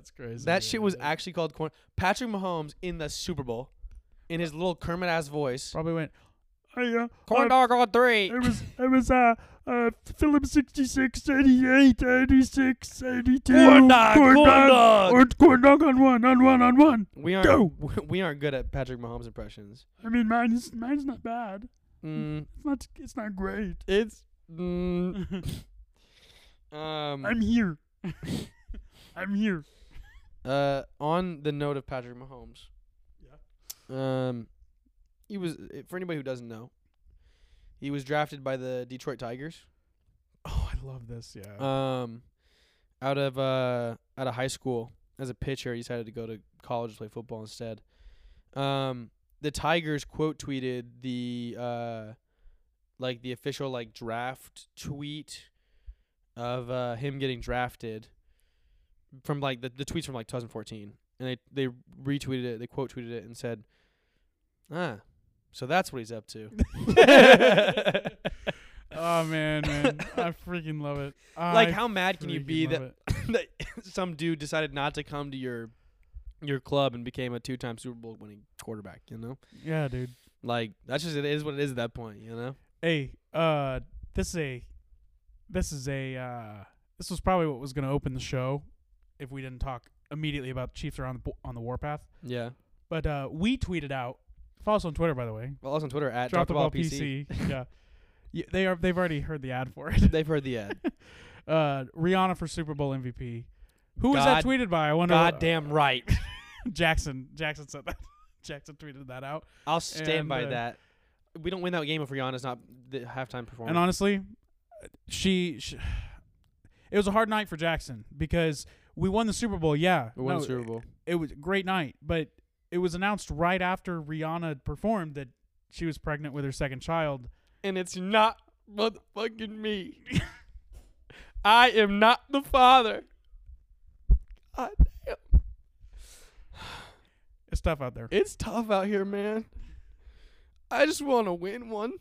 That's crazy. That shit was actually called corn. Patrick Mahomes in the Super Bowl, in his little Kermit ass voice. probably went. Hey, uh, Corn dog on three. It was it was uh uh Philip 66, 88, 86, 82. Corn dog, corn dog. Or corn dog on one, on one, on one. We aren't Go. we aren't good at Patrick Mahomes impressions. I mean, mine is mine's not bad. Mm, It's not it's not great. it's mm, um I'm here. I'm here. Uh, on the note of Patrick Mahomes. Yeah. Um, he was eh, for anybody who doesn't know, he was drafted by the Detroit Tigers. Oh, I love this. Yeah. Um, out of uh out of high school as a pitcher, he decided to go to college to play football instead. Um, the Tigers quote tweeted the uh, like the official like draft tweet of uh him getting drafted from like the the tweets from like 2014, and they they retweeted it, they quote tweeted it, and said, ah. So that's what he's up to. oh man, man, I freaking love it. like, how mad can you be that that some dude decided not to come to your your club and became a two-time Super Bowl winning quarterback. You know, Yeah, dude. like that's just it is what it is at that point. You know, Hey, uh, this is a, this is a, uh, this was probably what was gonna open the show, if we didn't talk immediately about Chiefs are on the bo- on the warpath. yeah. But uh, we tweeted out. Follow us on Twitter, by the way. Follow us on Twitter at Drop the ball PC. PC. yeah. yeah, they are. They've already heard the ad for it. They've heard the ad. uh, Rihanna for Super Bowl MVP. Who was that tweeted by? I wonder. Goddamn right. Jackson. Jackson said that. Jackson tweeted that out. I'll stand And, by uh, that. We don't win that game if Rihanna's not the halftime performer. And honestly, she, she, it was a hard night for Jackson because we won the Super Bowl. Yeah, we won no, the Super Bowl. It was a great night, but it was announced right after Rihanna performed that she was pregnant with her second child. And it's not motherfucking me. I am not the father. God damn. It's tough out there. It's tough out here, man. I just want to win one.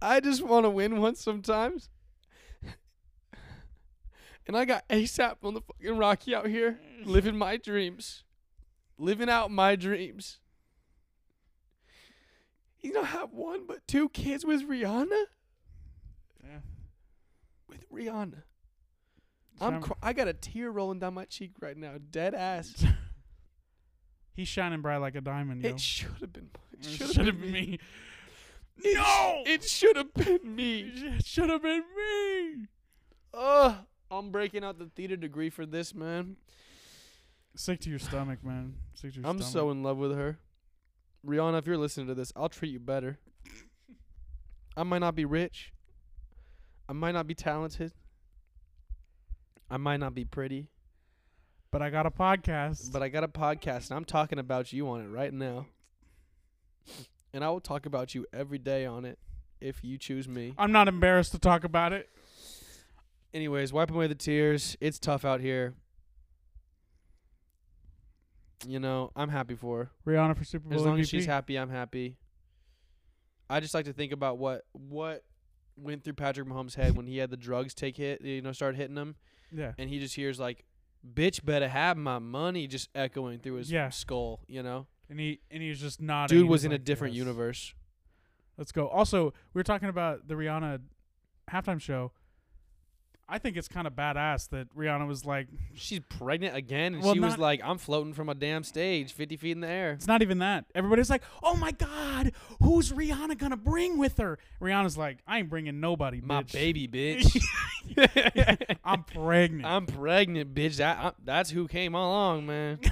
I just want to win one sometimes. And I got ASAP on the fucking Rocky out here, living my dreams, living out my dreams. You don't have one but two kids with Rihanna? Yeah. With Rihanna. I'm cr- I got a tear rolling down my cheek right now, dead ass. He's shining bright like a diamond. Yo. It should have been. It should have been been me. me. No! It should have been me. It should have been me. Ugh. I'm breaking out the theater degree for this, man. Sick to your stomach, man. Sick to your I'm stomach. so in love with her. Rihanna, if you're listening to this, I'll treat you better. I might not be rich, I might not be talented. I might not be pretty, But I got a podcast. but I got a podcast and I'm talking about you on it right now. And I will talk about you every day on it if you choose me. I'm not embarrassed to talk about it. Anyways, wiping away the tears. It's tough out here. You know, I'm happy for her. Rihanna for Super Bowl As long MVP. as she's happy, I'm happy. I just like to think about what what went through Patrick Mahomes' head when he had the drugs take hit, you know, start hitting him, Yeah. and he just hears like, "Bitch, better have my money," just echoing through his Yeah. skull. You know, And he and he was just nodding. dude He was in a different "Yes." universe. Let's go. Also, we were talking about the Rihanna halftime show. I think it's kind of badass that Rihanna was like, She's pregnant again, and Well, she was not- like, "I'm floating from a damn stage, 50 feet in the air." it's not even that. Everybody's like, oh my God, who's Rihanna going to bring with her? Rihanna's like, I ain't bringing nobody, My bitch. baby, bitch. I'm pregnant. I'm pregnant, bitch. That I, that's who came along, man.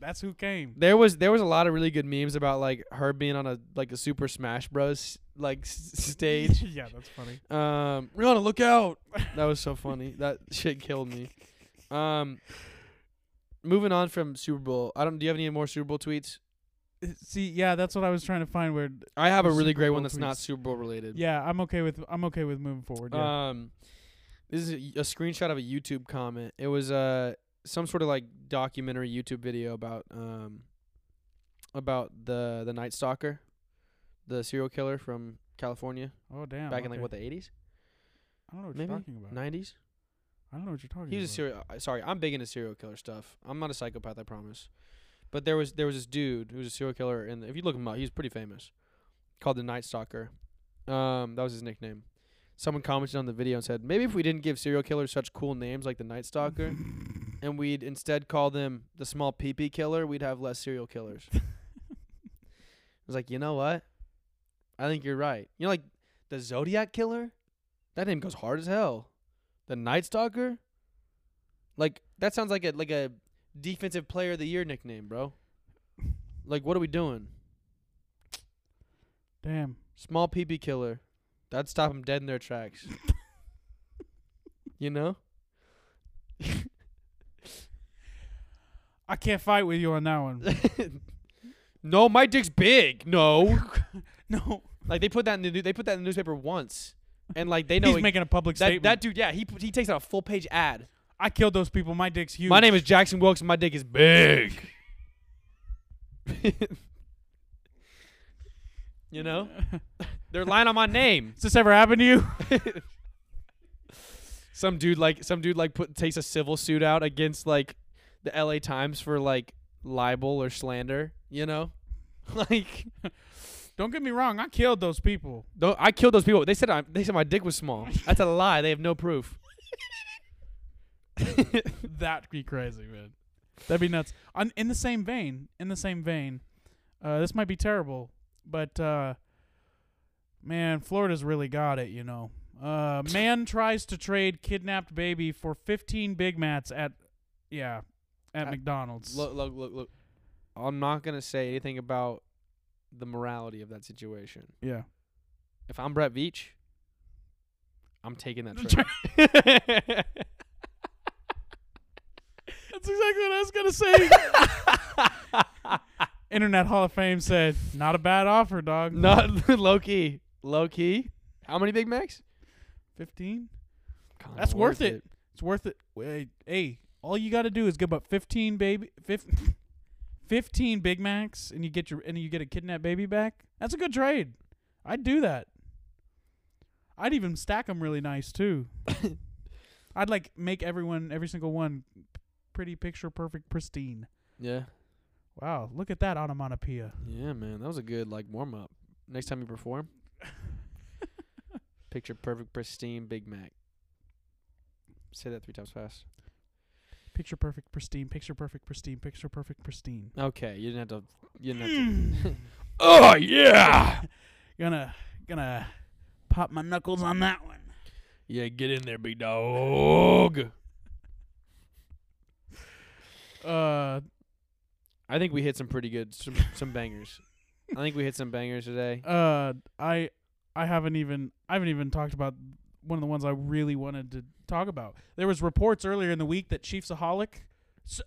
That's who came. There was there was a lot of really good memes about like her being on a like a Super Smash Bros. like s- stage. yeah, that's funny. Um, Rihanna, look out! That was so funny. That shit killed me. Um, moving on from Super Bowl. I don't. Do you have any more Super Bowl tweets? See, yeah, that's what I was trying to find. Where, I have a Super really great Bowl one that's not. Super Bowl related. yeah, I'm okay with. I'm okay with moving forward. Yeah. Um, this is a, a screenshot of a YouTube comment. It was uh some sort of like documentary YouTube video about um about the the Night Stalker, the serial killer from California oh damn. back in like what the eighties, I don't know what maybe you're talking about. nineties. I don't know what you're talking He was a serial. uh, Sorry, I'm big into serial killer stuff. I'm not a psychopath, I promise. But there was there was this dude who was a serial killer, and if you look him up, he's pretty famous. Called the Night Stalker. Um, that was his nickname. Someone commented on the video and said, maybe if we didn't give serial killers such cool names like the Night Stalker, and we'd instead call them the Small Pee Killer, we'd have less serial killers. I was like, you know what? I think you're right. You know, like the Zodiac Killer, that name goes hard as hell. The Night Stalker, like that sounds like a like a defensive player of the year nickname, bro. Like, what are we doing? Damn. Small PP killer. That'd stop them dead in their tracks. you know? I can't fight with you on that one. no, my dick's big. No. no. like they put that in the new- they put that in the newspaper once. And like they know He's making a public that statement. that dude, yeah, he he takes out a full page ad. I killed those people. My dick's huge. My name is Jackson Wilkes and my dick is big. you know? They're lying on my name. Has this ever happened to you? some dude like some dude like put takes a civil suit out against like the LA Times for like libel or slander, you know? like Don't get me wrong. I killed those people. I killed those people. They said I, they said my dick was small. That's a lie. They have no proof. That'd be crazy, man. That'd be nuts. On, in the same vein, in the same vein, uh, this might be terrible, but uh, man, Florida's really got it. You know, uh, man tries to trade kidnapped baby for 15 Big Macs at, yeah, at Uh, McDonald's. look, look, look, look. I'm not gonna say anything about the morality of that situation. yeah. If I'm Brett Veach, I'm taking that trade. That's exactly what I was gonna say. Internet Hall of Fame said, "Not a bad offer, dog." Not low key. Low key. How many Big Macs? 15. That's worth it. It's worth it. Wait, hey, all you got to do is give up 15 baby 15, 15 Big Macs and you get your and you get a kidnapped baby back. That's a good trade. I'd do that. I'd even stack them really nice too. I'd like make everyone every single one pretty picture perfect pristine. Yeah. Wow, look at that onomatopoeia. Yeah, man. That was a good like warm up. Next time you perform. Picture perfect pristine Big Mac. Say that three times fast. Picture perfect pristine, picture perfect pristine, picture perfect pristine. Okay, you didn't have to you didn't have to Oh yeah. Gonna gonna pop my knuckles on that one. Yeah, get in there, big dog. Uh I think we hit some pretty good some, some bangers. I think we hit some bangers today. Uh, I I haven't even I haven't even talked about one of the ones I really wanted to talk about. There was reports earlier in the week that Chiefsaholic,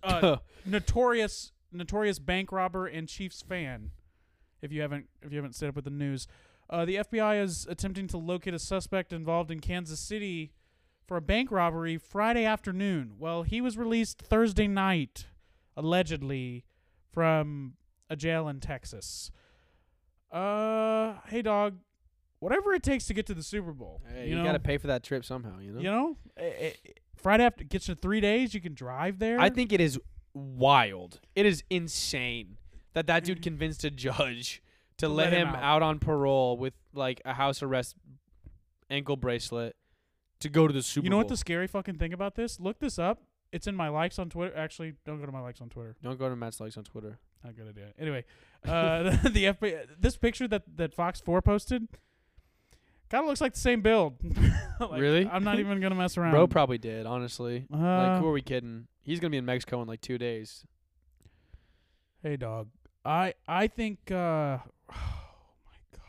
uh, notorious notorious bank robber and Chiefs fan. If you haven't if you haven't stayed up with the news, uh, the FBI is attempting to locate a suspect involved in Kansas City for a bank robbery Friday afternoon. Well, he was released Thursday night, allegedly, from a jail in Texas. Uh, hey dog, whatever it takes to get to the Super Bowl. Hey, you, you, know, gotta pay for that trip somehow. You know. You know, Eh, eh, Friday after gets you three days. You can drive there. I think it is wild. It is insane that that dude convinced a judge to To let, let him him out. out. on parole with like a house arrest ankle bracelet to go to the Super Bowl. You know Bowl. what the scary fucking thing about this? Look this up. It's in my likes on Twitter. Actually, don't go to my likes on Twitter. Don't go to Matt's likes on Twitter. Not a good idea. Anyway, uh, the, the FBI, this picture that that Fox Four posted kind of looks like the same build. Like, Really? I'm not even gonna mess around. Bro probably did, honestly. Uh, like, who are we kidding? He's gonna be in Mexico in like two days. hey, dog. I I think. Uh, oh my god.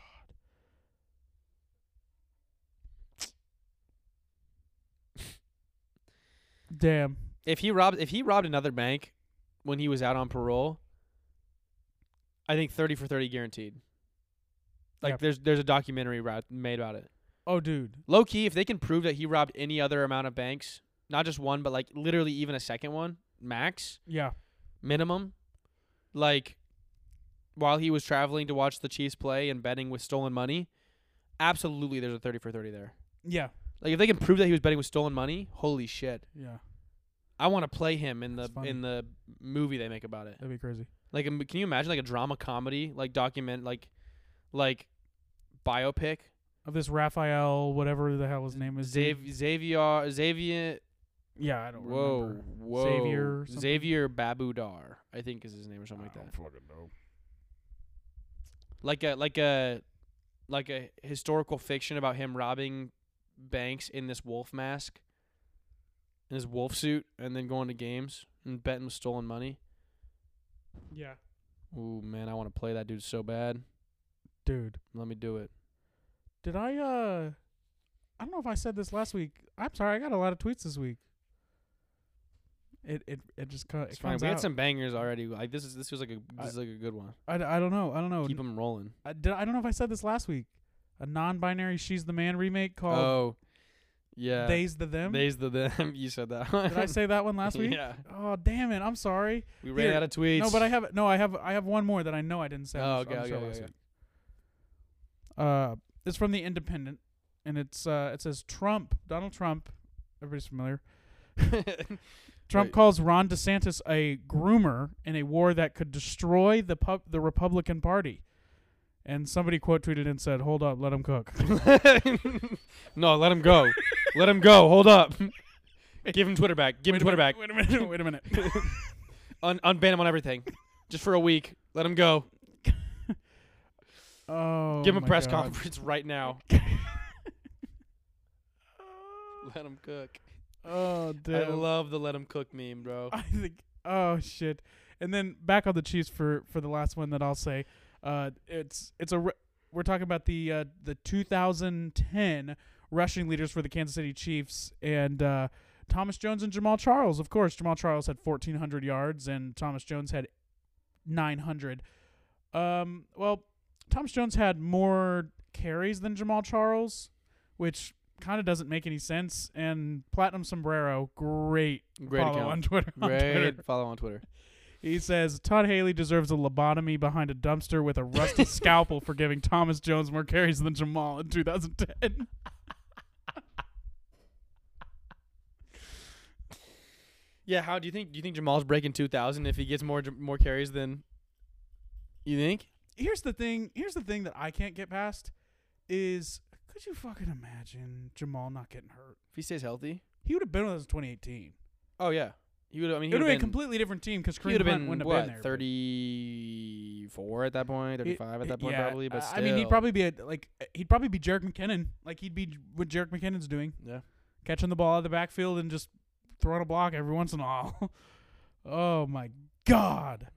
Damn. If he robbed, if he robbed another bank when he was out on parole, I think thirty for thirty guaranteed. Like Yeah. there's there's a documentary ra- made about it. Oh, dude. Low key, if they can prove that he robbed any other amount of banks, not just one, but like literally even a second one, max, Yeah. minimum, like while he was traveling to watch the Chiefs play and betting with stolen money, absolutely there's a 30 for 30 there. Yeah. Like if they can prove that he was betting with stolen money, holy shit. Yeah. I want to play him in the funny. in the movie they make about it. That'd be crazy. Like can you imagine like a drama comedy like document like like biopic Of this Raphael, whatever the hell his name is. dude. Xavier Xavier Yeah, I don't Whoa, remember. whoa. Xavier something? Xavier Babudar, I think is his name or something like that. fucking know. Like a like a like a historical fiction about him robbing banks in this wolf mask, in his wolf suit, and then going to games and betting with stolen money. Yeah. Ooh man, I want to play that dude so bad. Dude. Let me do it. Did I uh I don't know if I said this last week. I'm sorry, I got a lot of tweets this week. It it it just cut It's it fine. We had out. some bangers already. Like this is this was like a this is like a good one. I, d- I don't know. I don't know. Keep them rolling. I, did, I don't know if I said this last week. A non-binary She's the Man remake called Oh, yeah. They's the Them. They's the them. You said that. Did I say that one last week? Yeah. Oh damn it! I'm sorry. We ran Here. out of tweets. No, but I have no. I have I have one more that I know I didn't say. Oh, the sh- on okay, show okay, last okay. Week. Uh, it's from the Independent, and it's uh, it says Trump, Donald Trump. Everybody's familiar. Trump Wait. calls Ron DeSantis a groomer in a war that could destroy the pub- the Republican Party. And somebody quote tweeted and said, "Hold up, let him cook." no, let him go. let him go. Hold up. Give him Twitter back. Give him Wait a Twitter minute, back. Wait a minute. Wait a minute. Un- unban him on everything. Just for a week. Let him go. Oh, Give him a press God. conference right now. let him cook. Oh, I love the let him cook meme, bro. I think. Oh shit! And then back on the Chiefs for for the last one that I'll say. Uh, it's it's a re- we're talking about the uh, the 2010 rushing leaders for the Kansas City Chiefs and uh, Thomas Jones and Jamaal Charles. Of course, Jamaal Charles had 1400 yards and Thomas Jones had 900. Um, well, Thomas Jones had more carries than Jamaal Charles, which kind of doesn't make any sense. And Platinum Sombrero, great Great follow account. on Twitter. on Twitter. Great. Follow on Twitter. He says Todd Haley deserves a lobotomy behind a dumpster with a rusty scalpel for giving Thomas Jones more carries than Jamaal in 2010. Yeah, how do you think? Do you think Jamaal's breaking two thousand if he gets more more carries than? You think? Here's the thing. Here's the thing that I can't get past is could you fucking imagine Jamaal not getting hurt? If he stays healthy? He would have been with us in 2018. Oh yeah, he would. I mean, It he would have been a completely different team because He Kareem would have been wouldn't what have been there. thirty-four at that point, thirty-five at that point, yeah, probably. But uh. I mean, he'd probably be a, like he'd probably be Jerick McKinnon. Like he'd be what Jerick McKinnon's doing. Yeah. catching the ball out of the backfield and just throwing a block every once in a while. oh my god.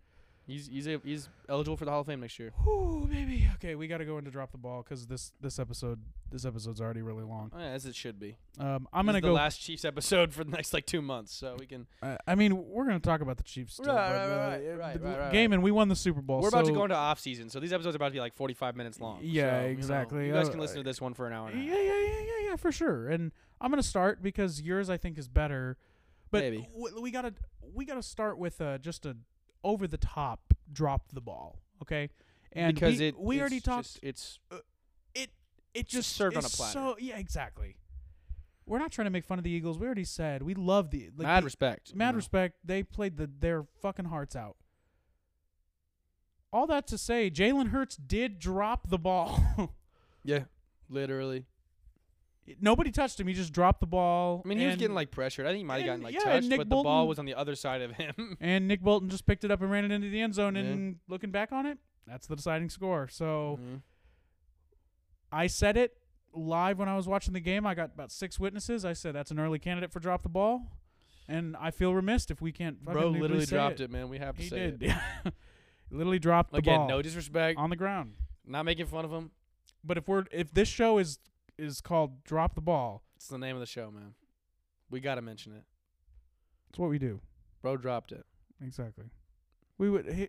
He's he's a, he's eligible for the Hall of Fame next year. Whew, baby. Okay, we got to go into drop the ball because this this episode this episode's already really long. Oh, yeah, as it should be. Um, I'm This gonna go. the last Chiefs episode for the next like two months, so we can. uh, I mean, we're gonna talk about the Chiefs. Still, Right, but, right, uh, right, right, uh, right, right, right, Game and we won the Super Bowl. We're about to go into off season, so these episodes are about to be like 45 minutes long. Yeah, so, you know, exactly. You, guys Uh, can listen to this one for an hour. And Yeah, yeah, yeah, yeah, yeah, for sure. And I'm gonna start because yours I think is better. But w- we gotta we gotta start with uh, just a over the top drop the ball, okay? And because we, it we it's already talked. just- it's uh, it it just just served on a platter. So yeah, exactly. We're not trying to make fun of the Eagles. We already said we love the like mad the- respect. you mad know. respect. They played the their fucking hearts out. All that to say, Jalen Hurts did drop the ball. Yeah, literally. Nobody touched him. He just dropped the ball. I mean, he was getting like pressured. I think he might have gotten like yeah, touched, but the ball was on the other side of him. and Nick Bolton just picked it up and ran it into the end zone. Yeah. And looking back on it, that's the deciding score. So Mhm. I said it live when I was watching the game. I got about six witnesses. I said that's an early candidate for drop the ball, and I feel remiss if we can't. Bro literally dropped it. man. We have to He say did. it. Literally dropped the Again, ball no disrespect. on the ground. Not making fun of him. But if we're if this show is is called drop the ball, It's the name of the show, man. We gotta mention it. it's what we do. Bro dropped it. Exactly. We would. He,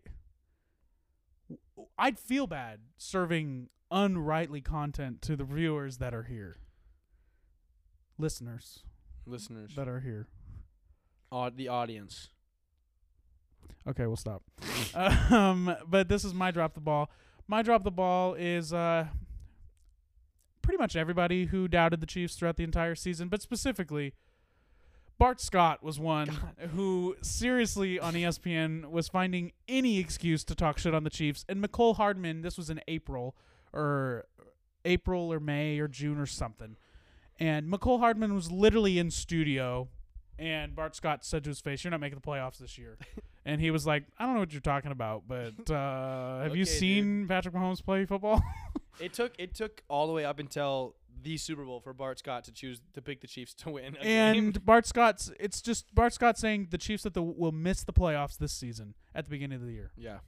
I'd feel bad serving unrightly content to the viewers that are here, listeners Listeners, that are here. Au- the audience. Okay, we'll stop. um, but this is my drop the ball. My drop the ball is uh, pretty much everybody who doubted the Chiefs throughout the entire season, but specifically. Bart Scott was one who seriously on ESPN was finding any excuse to talk shit on the Chiefs. And Mecole Hardman, this was in April or April or May or June or something. And Mecole Hardman was literally in studio and Bart Scott said to his face, "You're not making the playoffs this year." and he was like, "I don't know what you're talking about, but uh, have you Okay, dude. seen Patrick Mahomes play football?" It took it took all the way up until the Super Bowl for Bart Scott to choose to pick the Chiefs to win. A game. and Bart Scott's it's just Bart Scott saying the Chiefs that the, will miss the playoffs this season at the beginning of the year. yeah,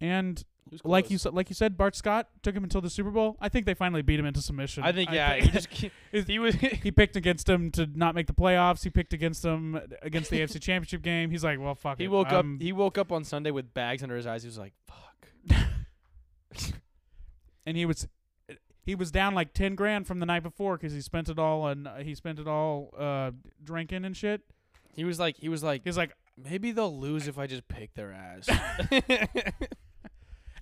And like you said, like you said, Bart Scott took him until the Super Bowl. I think they finally beat him into submission. I think yeah, think- he he was he picked against him to not make the playoffs. He picked against him against the AFC Championship game. He's like, well, fuck he it. woke I'm- up he woke up on Sunday with bags under his eyes. He was like, "Fuck." And he was he was down like ten grand from the night before because he spent it all and he spent it all uh, drinking and shit. He was like he was like He's like, maybe they'll lose if I just pick their ass.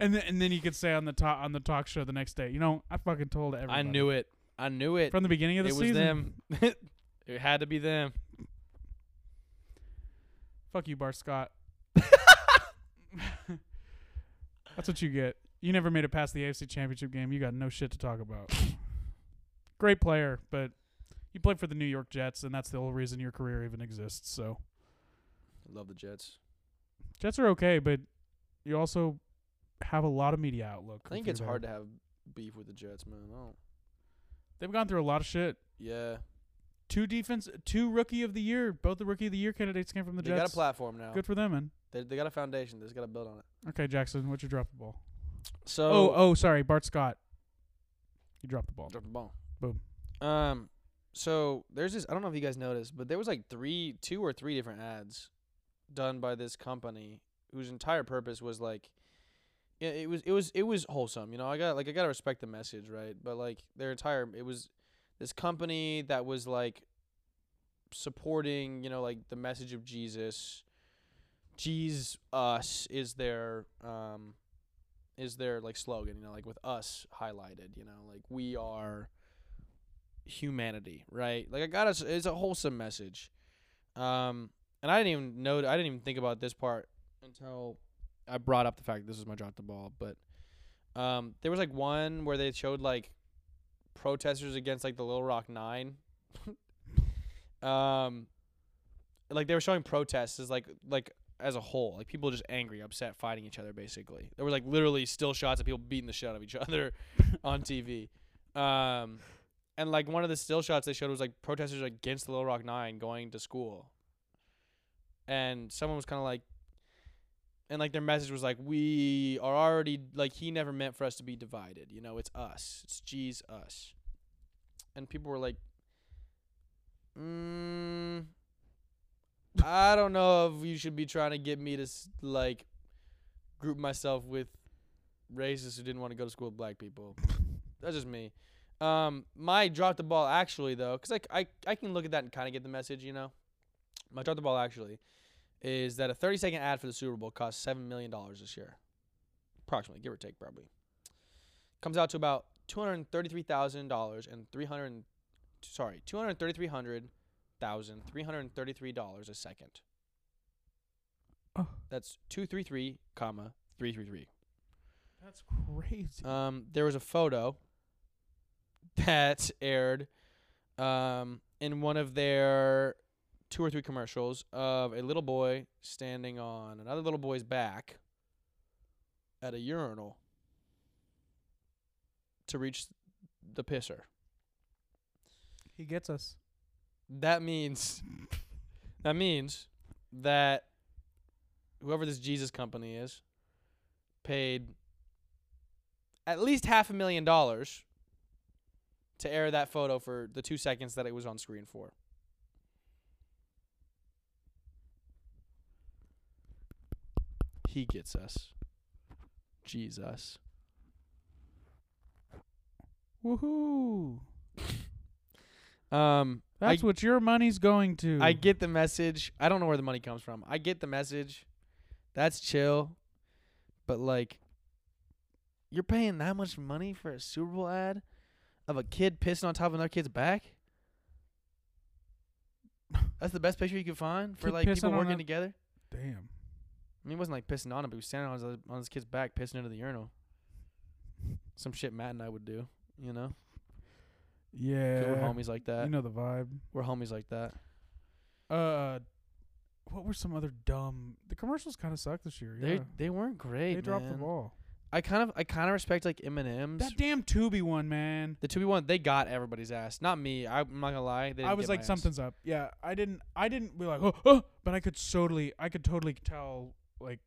and then and then he could say on the talk on the talk show the next day, you know, I fucking told everybody. I knew it. I knew it. from the beginning of the it was season. them. it had to be them. Fuck you, Bart Scott. That's what you get. You never made it past the AFC Championship game. You got no shit to talk about. Great player, but you played for the New York Jets, and that's the whole reason your career even exists. So I Love the Jets. Jets are okay, but you also have a lot of media outlook. I think it's hard to have beef with the Jets, man. I don't. They've gone through a lot of shit. Yeah, Two defense, two rookie of the year. Both the rookie of the year candidates came from the Jets. they got a platform now. Good for them, man. They they got a foundation. They just got to build on it. Okay, Jackson, what's your drop the ball? So Oh, oh, sorry, Bart Scott. You dropped the ball. Drop the ball. Boom. Um, so there's this. I don't know if you guys noticed, but there was like three, two or three different ads done by this company whose entire purpose was like, yeah, it was it was it was wholesome. You know, I got like I gotta respect the message, right? But like their entire it was this company that was like supporting, you know, like the message of Jesus. Jesus us is their um is their like slogan, you know, like with us highlighted, you know, like we are humanity, right? Like I got us it's a wholesome message. Um and I didn't even know I didn't even think about this part until I brought up the fact this was my drop the ball, but um there was like one where they showed like protesters against like the Little Rock 9. um like they were showing protests as like like as a whole, like people just angry, upset, fighting each other. Basically, there were like literally still shots of people beating the shit out of each other on TV. Um, and like one of the still shots they showed was like protesters against the Little Rock Nine going to school, and someone was kind of like, and like their message was like, we are already like he never meant for us to be divided. You know, it's us. It's G's us. And people were like, mm, I don't know if you should be trying to get me to like group myself with racists who didn't want to go to school with black people. That's just me. Um, my drop the ball actually though, cause like I I can look at that and kind of get the message, you know. My drop the ball actually is that a 30 second ad for the Super Bowl costs seven million dollars this year, approximately, give or take, probably. Comes out to about two hundred thirty-three thousand dollars and three hundred, sorry, two hundred thousand three hundred thirty-three dollars a second. Oh. That's two three three comma three three three. That's crazy. Um, there was a photo that aired um, in one of their two or three commercials of a little boy standing on another little boy's back at a urinal to reach the pisser. he gets us. That means that means that whoever this Jesus company is paid at least half a million dollars to air that photo for the 2 seconds that it was on screen for. He gets us. Jesus. Woohoo! Um That's I, what your money's going to. I get the message. I don't know where the money comes from. I get the message. That's chill. But like you're paying that much money for a Super Bowl ad of a kid pissing on top of another kid's back? That's the best picture you could find for Kid like people working together. Damn. I mean, he wasn't like pissing on him, but he was standing on his on his kid's back, pissing into the urinal. Some shit Matt and I would do, you know. 'Cause Yeah. We're homies like that. You know the vibe. We're homies like that. Uh, what were some other dumb? The commercials kind of suck this year. They Yeah. they weren't great. They dropped the man. ball. I kind of I kind of respect like Eminem's. That damn Tubi one, man. The Tubi one, they got everybody's ass. Not me. I, I'm not gonna lie. They I didn't was get like, my ass. something's up. Yeah, I didn't. I didn't be like, oh, oh, but I could totally, I could totally tell, like,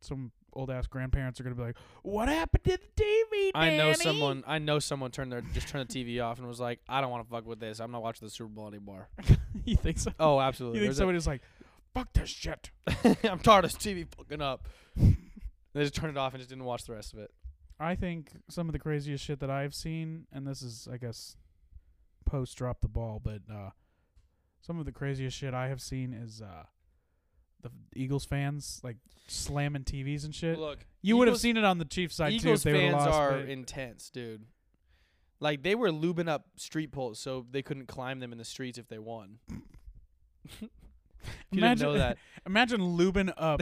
some old ass grandparents are gonna be like, what happened to the TV? I know someone. I know someone turned their just turned the TV off and was like, I don't want to fuck with this. I'm not watching the Super Bowl anymore. you think so? Oh, absolutely. you think There's somebody's like, fuck this shit? I'm tired of this TV fucking up. they just turned it off and just didn't watch the rest of it. I think some of the craziest shit that I've seen, and this is, I guess, post drop the ball, but uh, some of the craziest shit I have seen is uh, the Eagles fans like slamming TVs and shit. Look, you would have seen it on the Chiefs side Eagles too if they fans lost. are but- intense, dude. Like they were lubing up street poles so they couldn't climb them in the streets if they won. if you Imagine- didn't know that. Imagine lubing up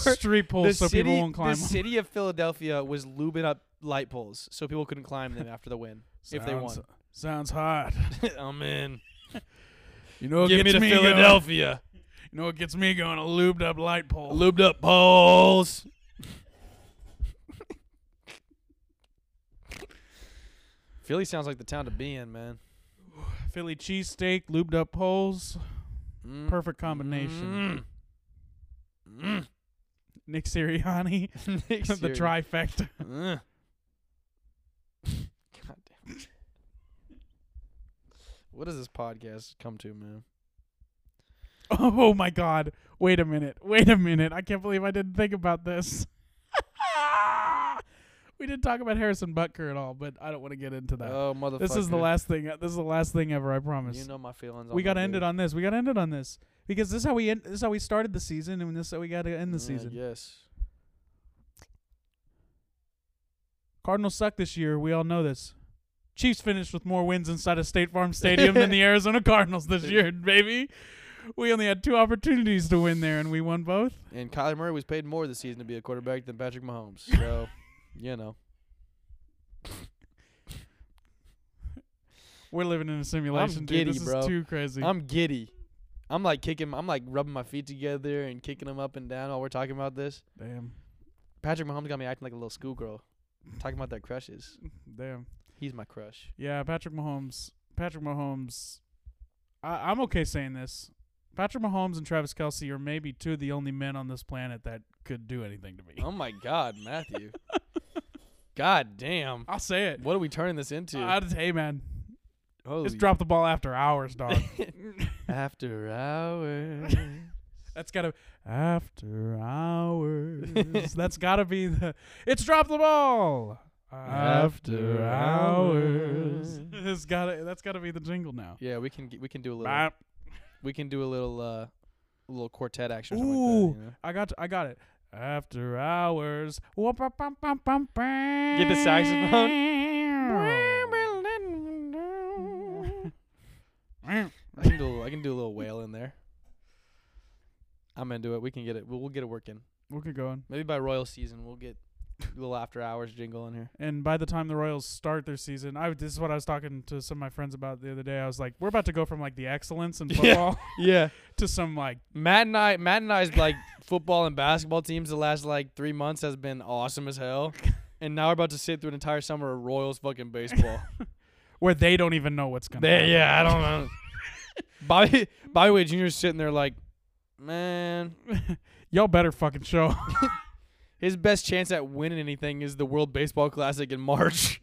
street poles so city, people won't climb The city of Philadelphia was lubing up light poles so people couldn't climb them after the win. if they Sounds- won. Sounds hot. I'm in. You know what Give me to going? Philadelphia. You know what gets me going? A lubed up light pole. Lubed up poles. Philly sounds like the town to be in, man. Philly cheesesteak, lubed up poles. Mm. Perfect combination. Mm. Nick Sirianni, Nick the Sirianni. trifecta. Mm. God damn. What does this podcast come to, man? Oh my god. Wait a minute. Wait a minute. I can't believe I didn't think about this. we didn't talk about Harrison Butker at all, but I don't want to get into that. Oh, motherfucker. this is the last thing. This is the last thing ever, I promise. You know my feelings. we got to end it on this. We got to end it on this. Because this is how we end, this is how we started the season and this is how we got to end the Yeah, season. Yes. Cardinals suck this year. We all know this. Chiefs finished with more wins inside of State Farm Stadium than the Arizona Cardinals this year, baby. We only had two opportunities to win there, and we won both. And Kyler Murray was paid more this season to be a quarterback than Patrick Mahomes. So, you know. We're living in a simulation, giddy, dude. This bro. is too crazy. I'm giddy. I'm like kicking. I'm like rubbing my feet together and kicking them up and down while we're talking about this. damn, Patrick Mahomes got me acting like a little schoolgirl, talking about their crushes. damn. He's my crush. Yeah, Patrick Mahomes. Patrick Mahomes. I, I'm okay saying this. Patrick Mahomes and Travis Kelce are maybe two of the only men on this planet that could do anything to me. Oh my God, Matthew. God damn. I'll say it. What are we turning this into? Uh, hey man, Holy it's drop the ball after hours, dog. after hours. That's gotta after hours. That's gotta be the. It's drop the ball after hours. it's gotta. That's gotta be the jingle now. yeah, we can we can do a little. We can do a little uh a little quartet action Ooh, like that. You know? I got. I got it. After hours. Get the saxophone. I can do a little, I can do a little wail in there. I'm into it. We can get it. We'll, we'll get it working. We'll get going. Maybe by Royal season we'll get little after hours jingle in here. And by the time the Royals start their season, I this is what I was talking to some of my friends about the other day. I was like, we're about to go from like the excellence in football Yeah. to some like Matt and I, Matt and I's like football and basketball teams the last like three months has been awesome as hell, and now we're about to sit through an entire summer of Royals fucking baseball. where they don't even know what's gonna. There, happen. yeah, I don't know. Bobby Bobby Witt Jr.'s sitting there like, man, Y'all better fucking show. His best chance at winning anything is the World Baseball Classic in March.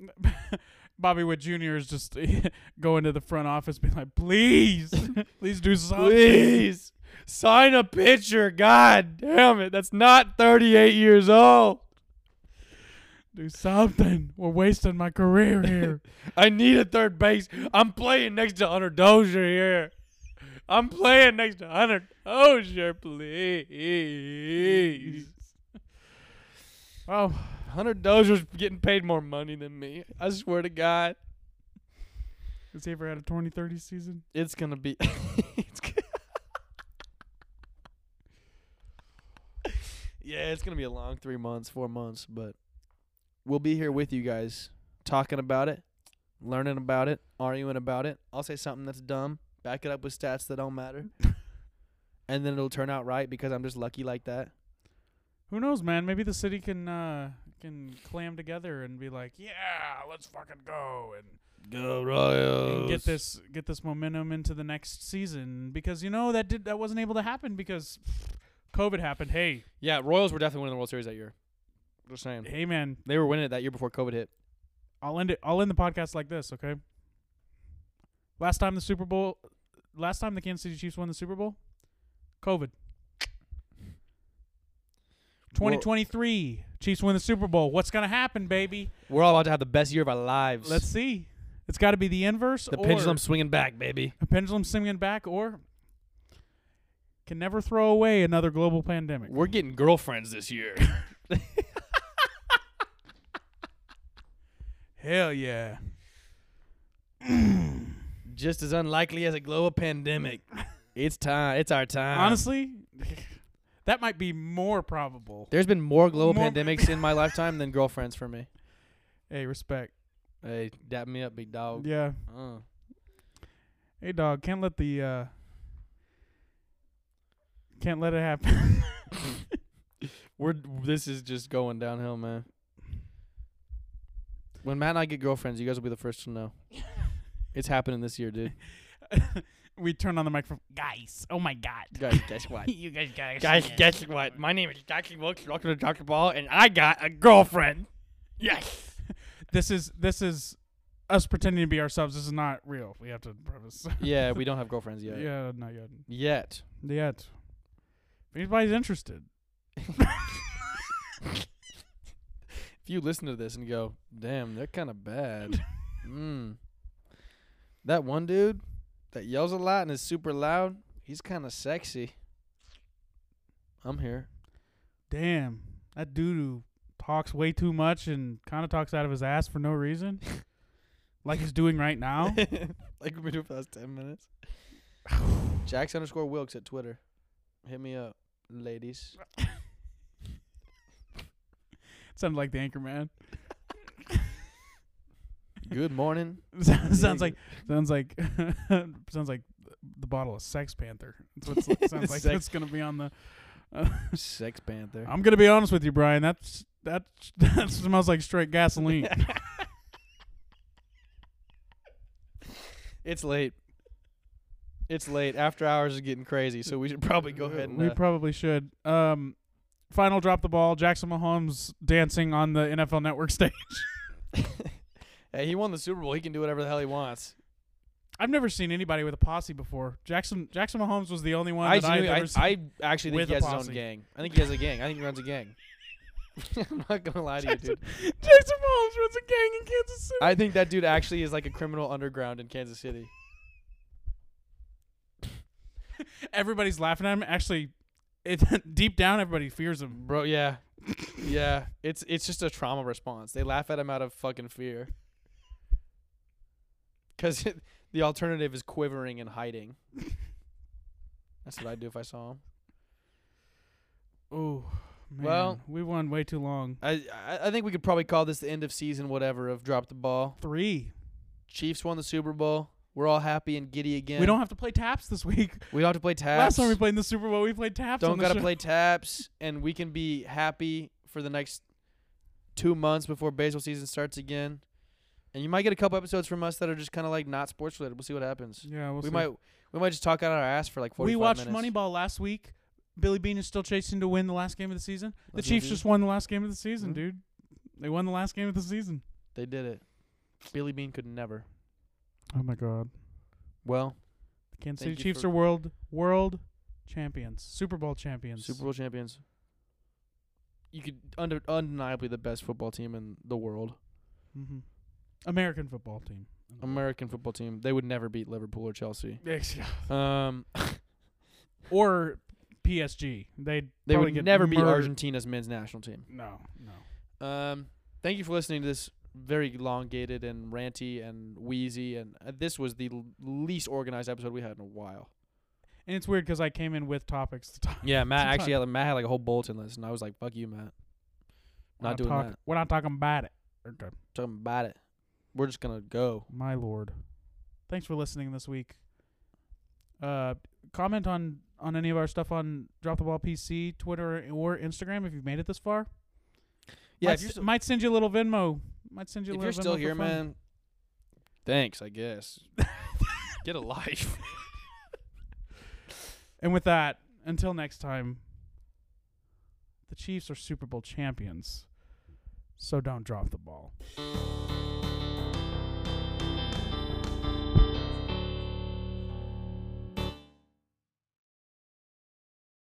Bobby Witt Jr. is just going to the front office, being like, "Please, please do something. Please sign a pitcher. God damn it, that's not 38 years old. do something. We're wasting my career here." I need a third base. I'm playing next to Hunter Dozier here. I'm playing next to Hunter Dozier, please. oh, Hunter Dozier's getting paid more money than me. I swear to God, has he ever had a 2030 season? it's gonna be. it's g- yeah, it's gonna be a long three months, four months, but we'll be here with you guys, talking about it, learning about it, arguing about it. I'll say something that's dumb, back it up with stats that don't matter, and then it'll turn out right because I'm just lucky like that. Who knows, man? Maybe the city can uh, can clam together and be like, "Yeah, let's fucking go and." Go Royals! and get this get this momentum into the next season because you know that did that wasn't able to happen because COVID happened. Hey, Yeah, Royals were definitely winning the World Series that year. Just saying, hey man, they were winning it that year before COVID hit. I'll end it. I'll end the podcast like this, okay? Last time the Super Bowl, last time the Kansas City Chiefs won the Super Bowl, COVID. 2023, Chiefs win the Super Bowl. What's gonna happen, baby? We're all about to have the best year of our lives. Let's see. It's got to be the inverse. the pendulum swinging back, baby. a pendulum swinging back, or can never throw away another global pandemic. We're getting girlfriends this year. Hell yeah. Just as unlikely as a global pandemic. It's time. It's our time. Honestly, that might be more probable. there's been more global More- pandemics in my lifetime than girlfriends for me. Hey, respect. Hey, dap me up, big dog. Yeah. Uh. Hey, dog. Can't let the uh. Can't let it happen. We're this is just going downhill, man. When Matt and I get girlfriends, you guys will be the first to know. It's happening this year, dude. we turn on the microphone. Guys, oh my god. Guys, guess what? you guys guys. Guys, guess what? My name is Jackie Wilkes, welcome to Dr. Ball, and I got a girlfriend. Yes. This is this is us pretending to be ourselves. This is not real. We have to preface. yeah, we don't have girlfriends yet. yeah, not yet. Yet. Yet. If anybody's interested, If you listen to this and go, damn, they're kind of bad. mm. That one dude that yells a lot and is super loud, he's kind of sexy. I'm here. damn, that dude who talks way too much and kind of talks out of his ass for no reason, like he's doing right now. like we've been doing for the last 10 minutes. Jax underscore Wilkes at Twitter. Hit me up, ladies. Sounded like the anchor man. Good morning. sounds like sounds like sounds like the bottle of Sex Panther. That's what it sounds like. Sex- That's gonna be on the. Sex Panther. I'm gonna be honest with you, Brian. That's that that smells like straight gasoline. It's late. It's late. After hours is getting crazy, so we should probably go ahead and. we uh, probably should. Um, final drop the ball. Jackson Mahomes dancing on the NFL Network stage. Hey, he won the Super Bowl. He can do whatever the hell he wants. I've never seen anybody with a posse before. Jackson Jackson Mahomes was the only one I, that I've ever seen. I, actually think with he a has his posse. own gang. I think he has a gang. I think he runs a gang. I'm not gonna lie to you, dude. Jackson Mahomes runs a gang in Kansas City. I think that dude actually is like a criminal underground in Kansas City. Everybody's laughing at him. Actually, it, deep down, everybody fears him. Bro, yeah. yeah. It's it's just a trauma response. They laugh at him out of fucking fear. Cuz the alternative is quivering and hiding. That's what I'd do if I saw him. Oh, man. Well- we won way too long. I, I I think we could probably call this the end of season whatever of drop the ball. Three. Chiefs won the Super Bowl. We're all happy and giddy again. We don't have to play taps this week. we don't have to play taps. Last time we played in the Super Bowl, we played taps. don't gotta show. play taps and we can be happy for the next two months before baseball season starts again. And you might get a couple episodes from us that are just kind of like not sports related. We'll see what happens. Yeah, we'll we see. might we might just talk out our ass for like 45 We watched minutes. Moneyball last week. Billy Beane is still chasing to win the last game of the season. The That's Chiefs just won the last game of the season, Mhm. dude. They won the last game of the season. They did it. Billy Beane could never. Oh my God. Well, The Kansas City Chiefs are world world champions, Super Bowl champions. Super Bowl champions. You could under undeniably the best football team in the world. hmm American football team. American football team. They would never beat Liverpool or Chelsea. Um, or PSG. They'd they would never beat. Argentina's men's national team. No, no. Um, thank you for listening to this very elongated and ranty and wheezy, and uh, this was the l- least organized episode we had in a while. And it's weird because I came in with topics to talk. Yeah, Matt actually had, Matt had like a whole bulletin list, and I was like, "Fuck you, Matt. We're Not doing talk- that. We're not talking about it. Okay. Talking about it. We're just gonna go." My lord. Thanks for listening this week. Uh, comment on on any of our stuff on Drop the Ball PC, Twitter, or Instagram if you've made it this far. Yeah, might, s- might send you a little Venmo. Might send you a if little you're still Venmo for here, fun. man, thanks. I guess. Get a life. And with that, until next time, the Chiefs are Super Bowl champions. So don't drop the ball.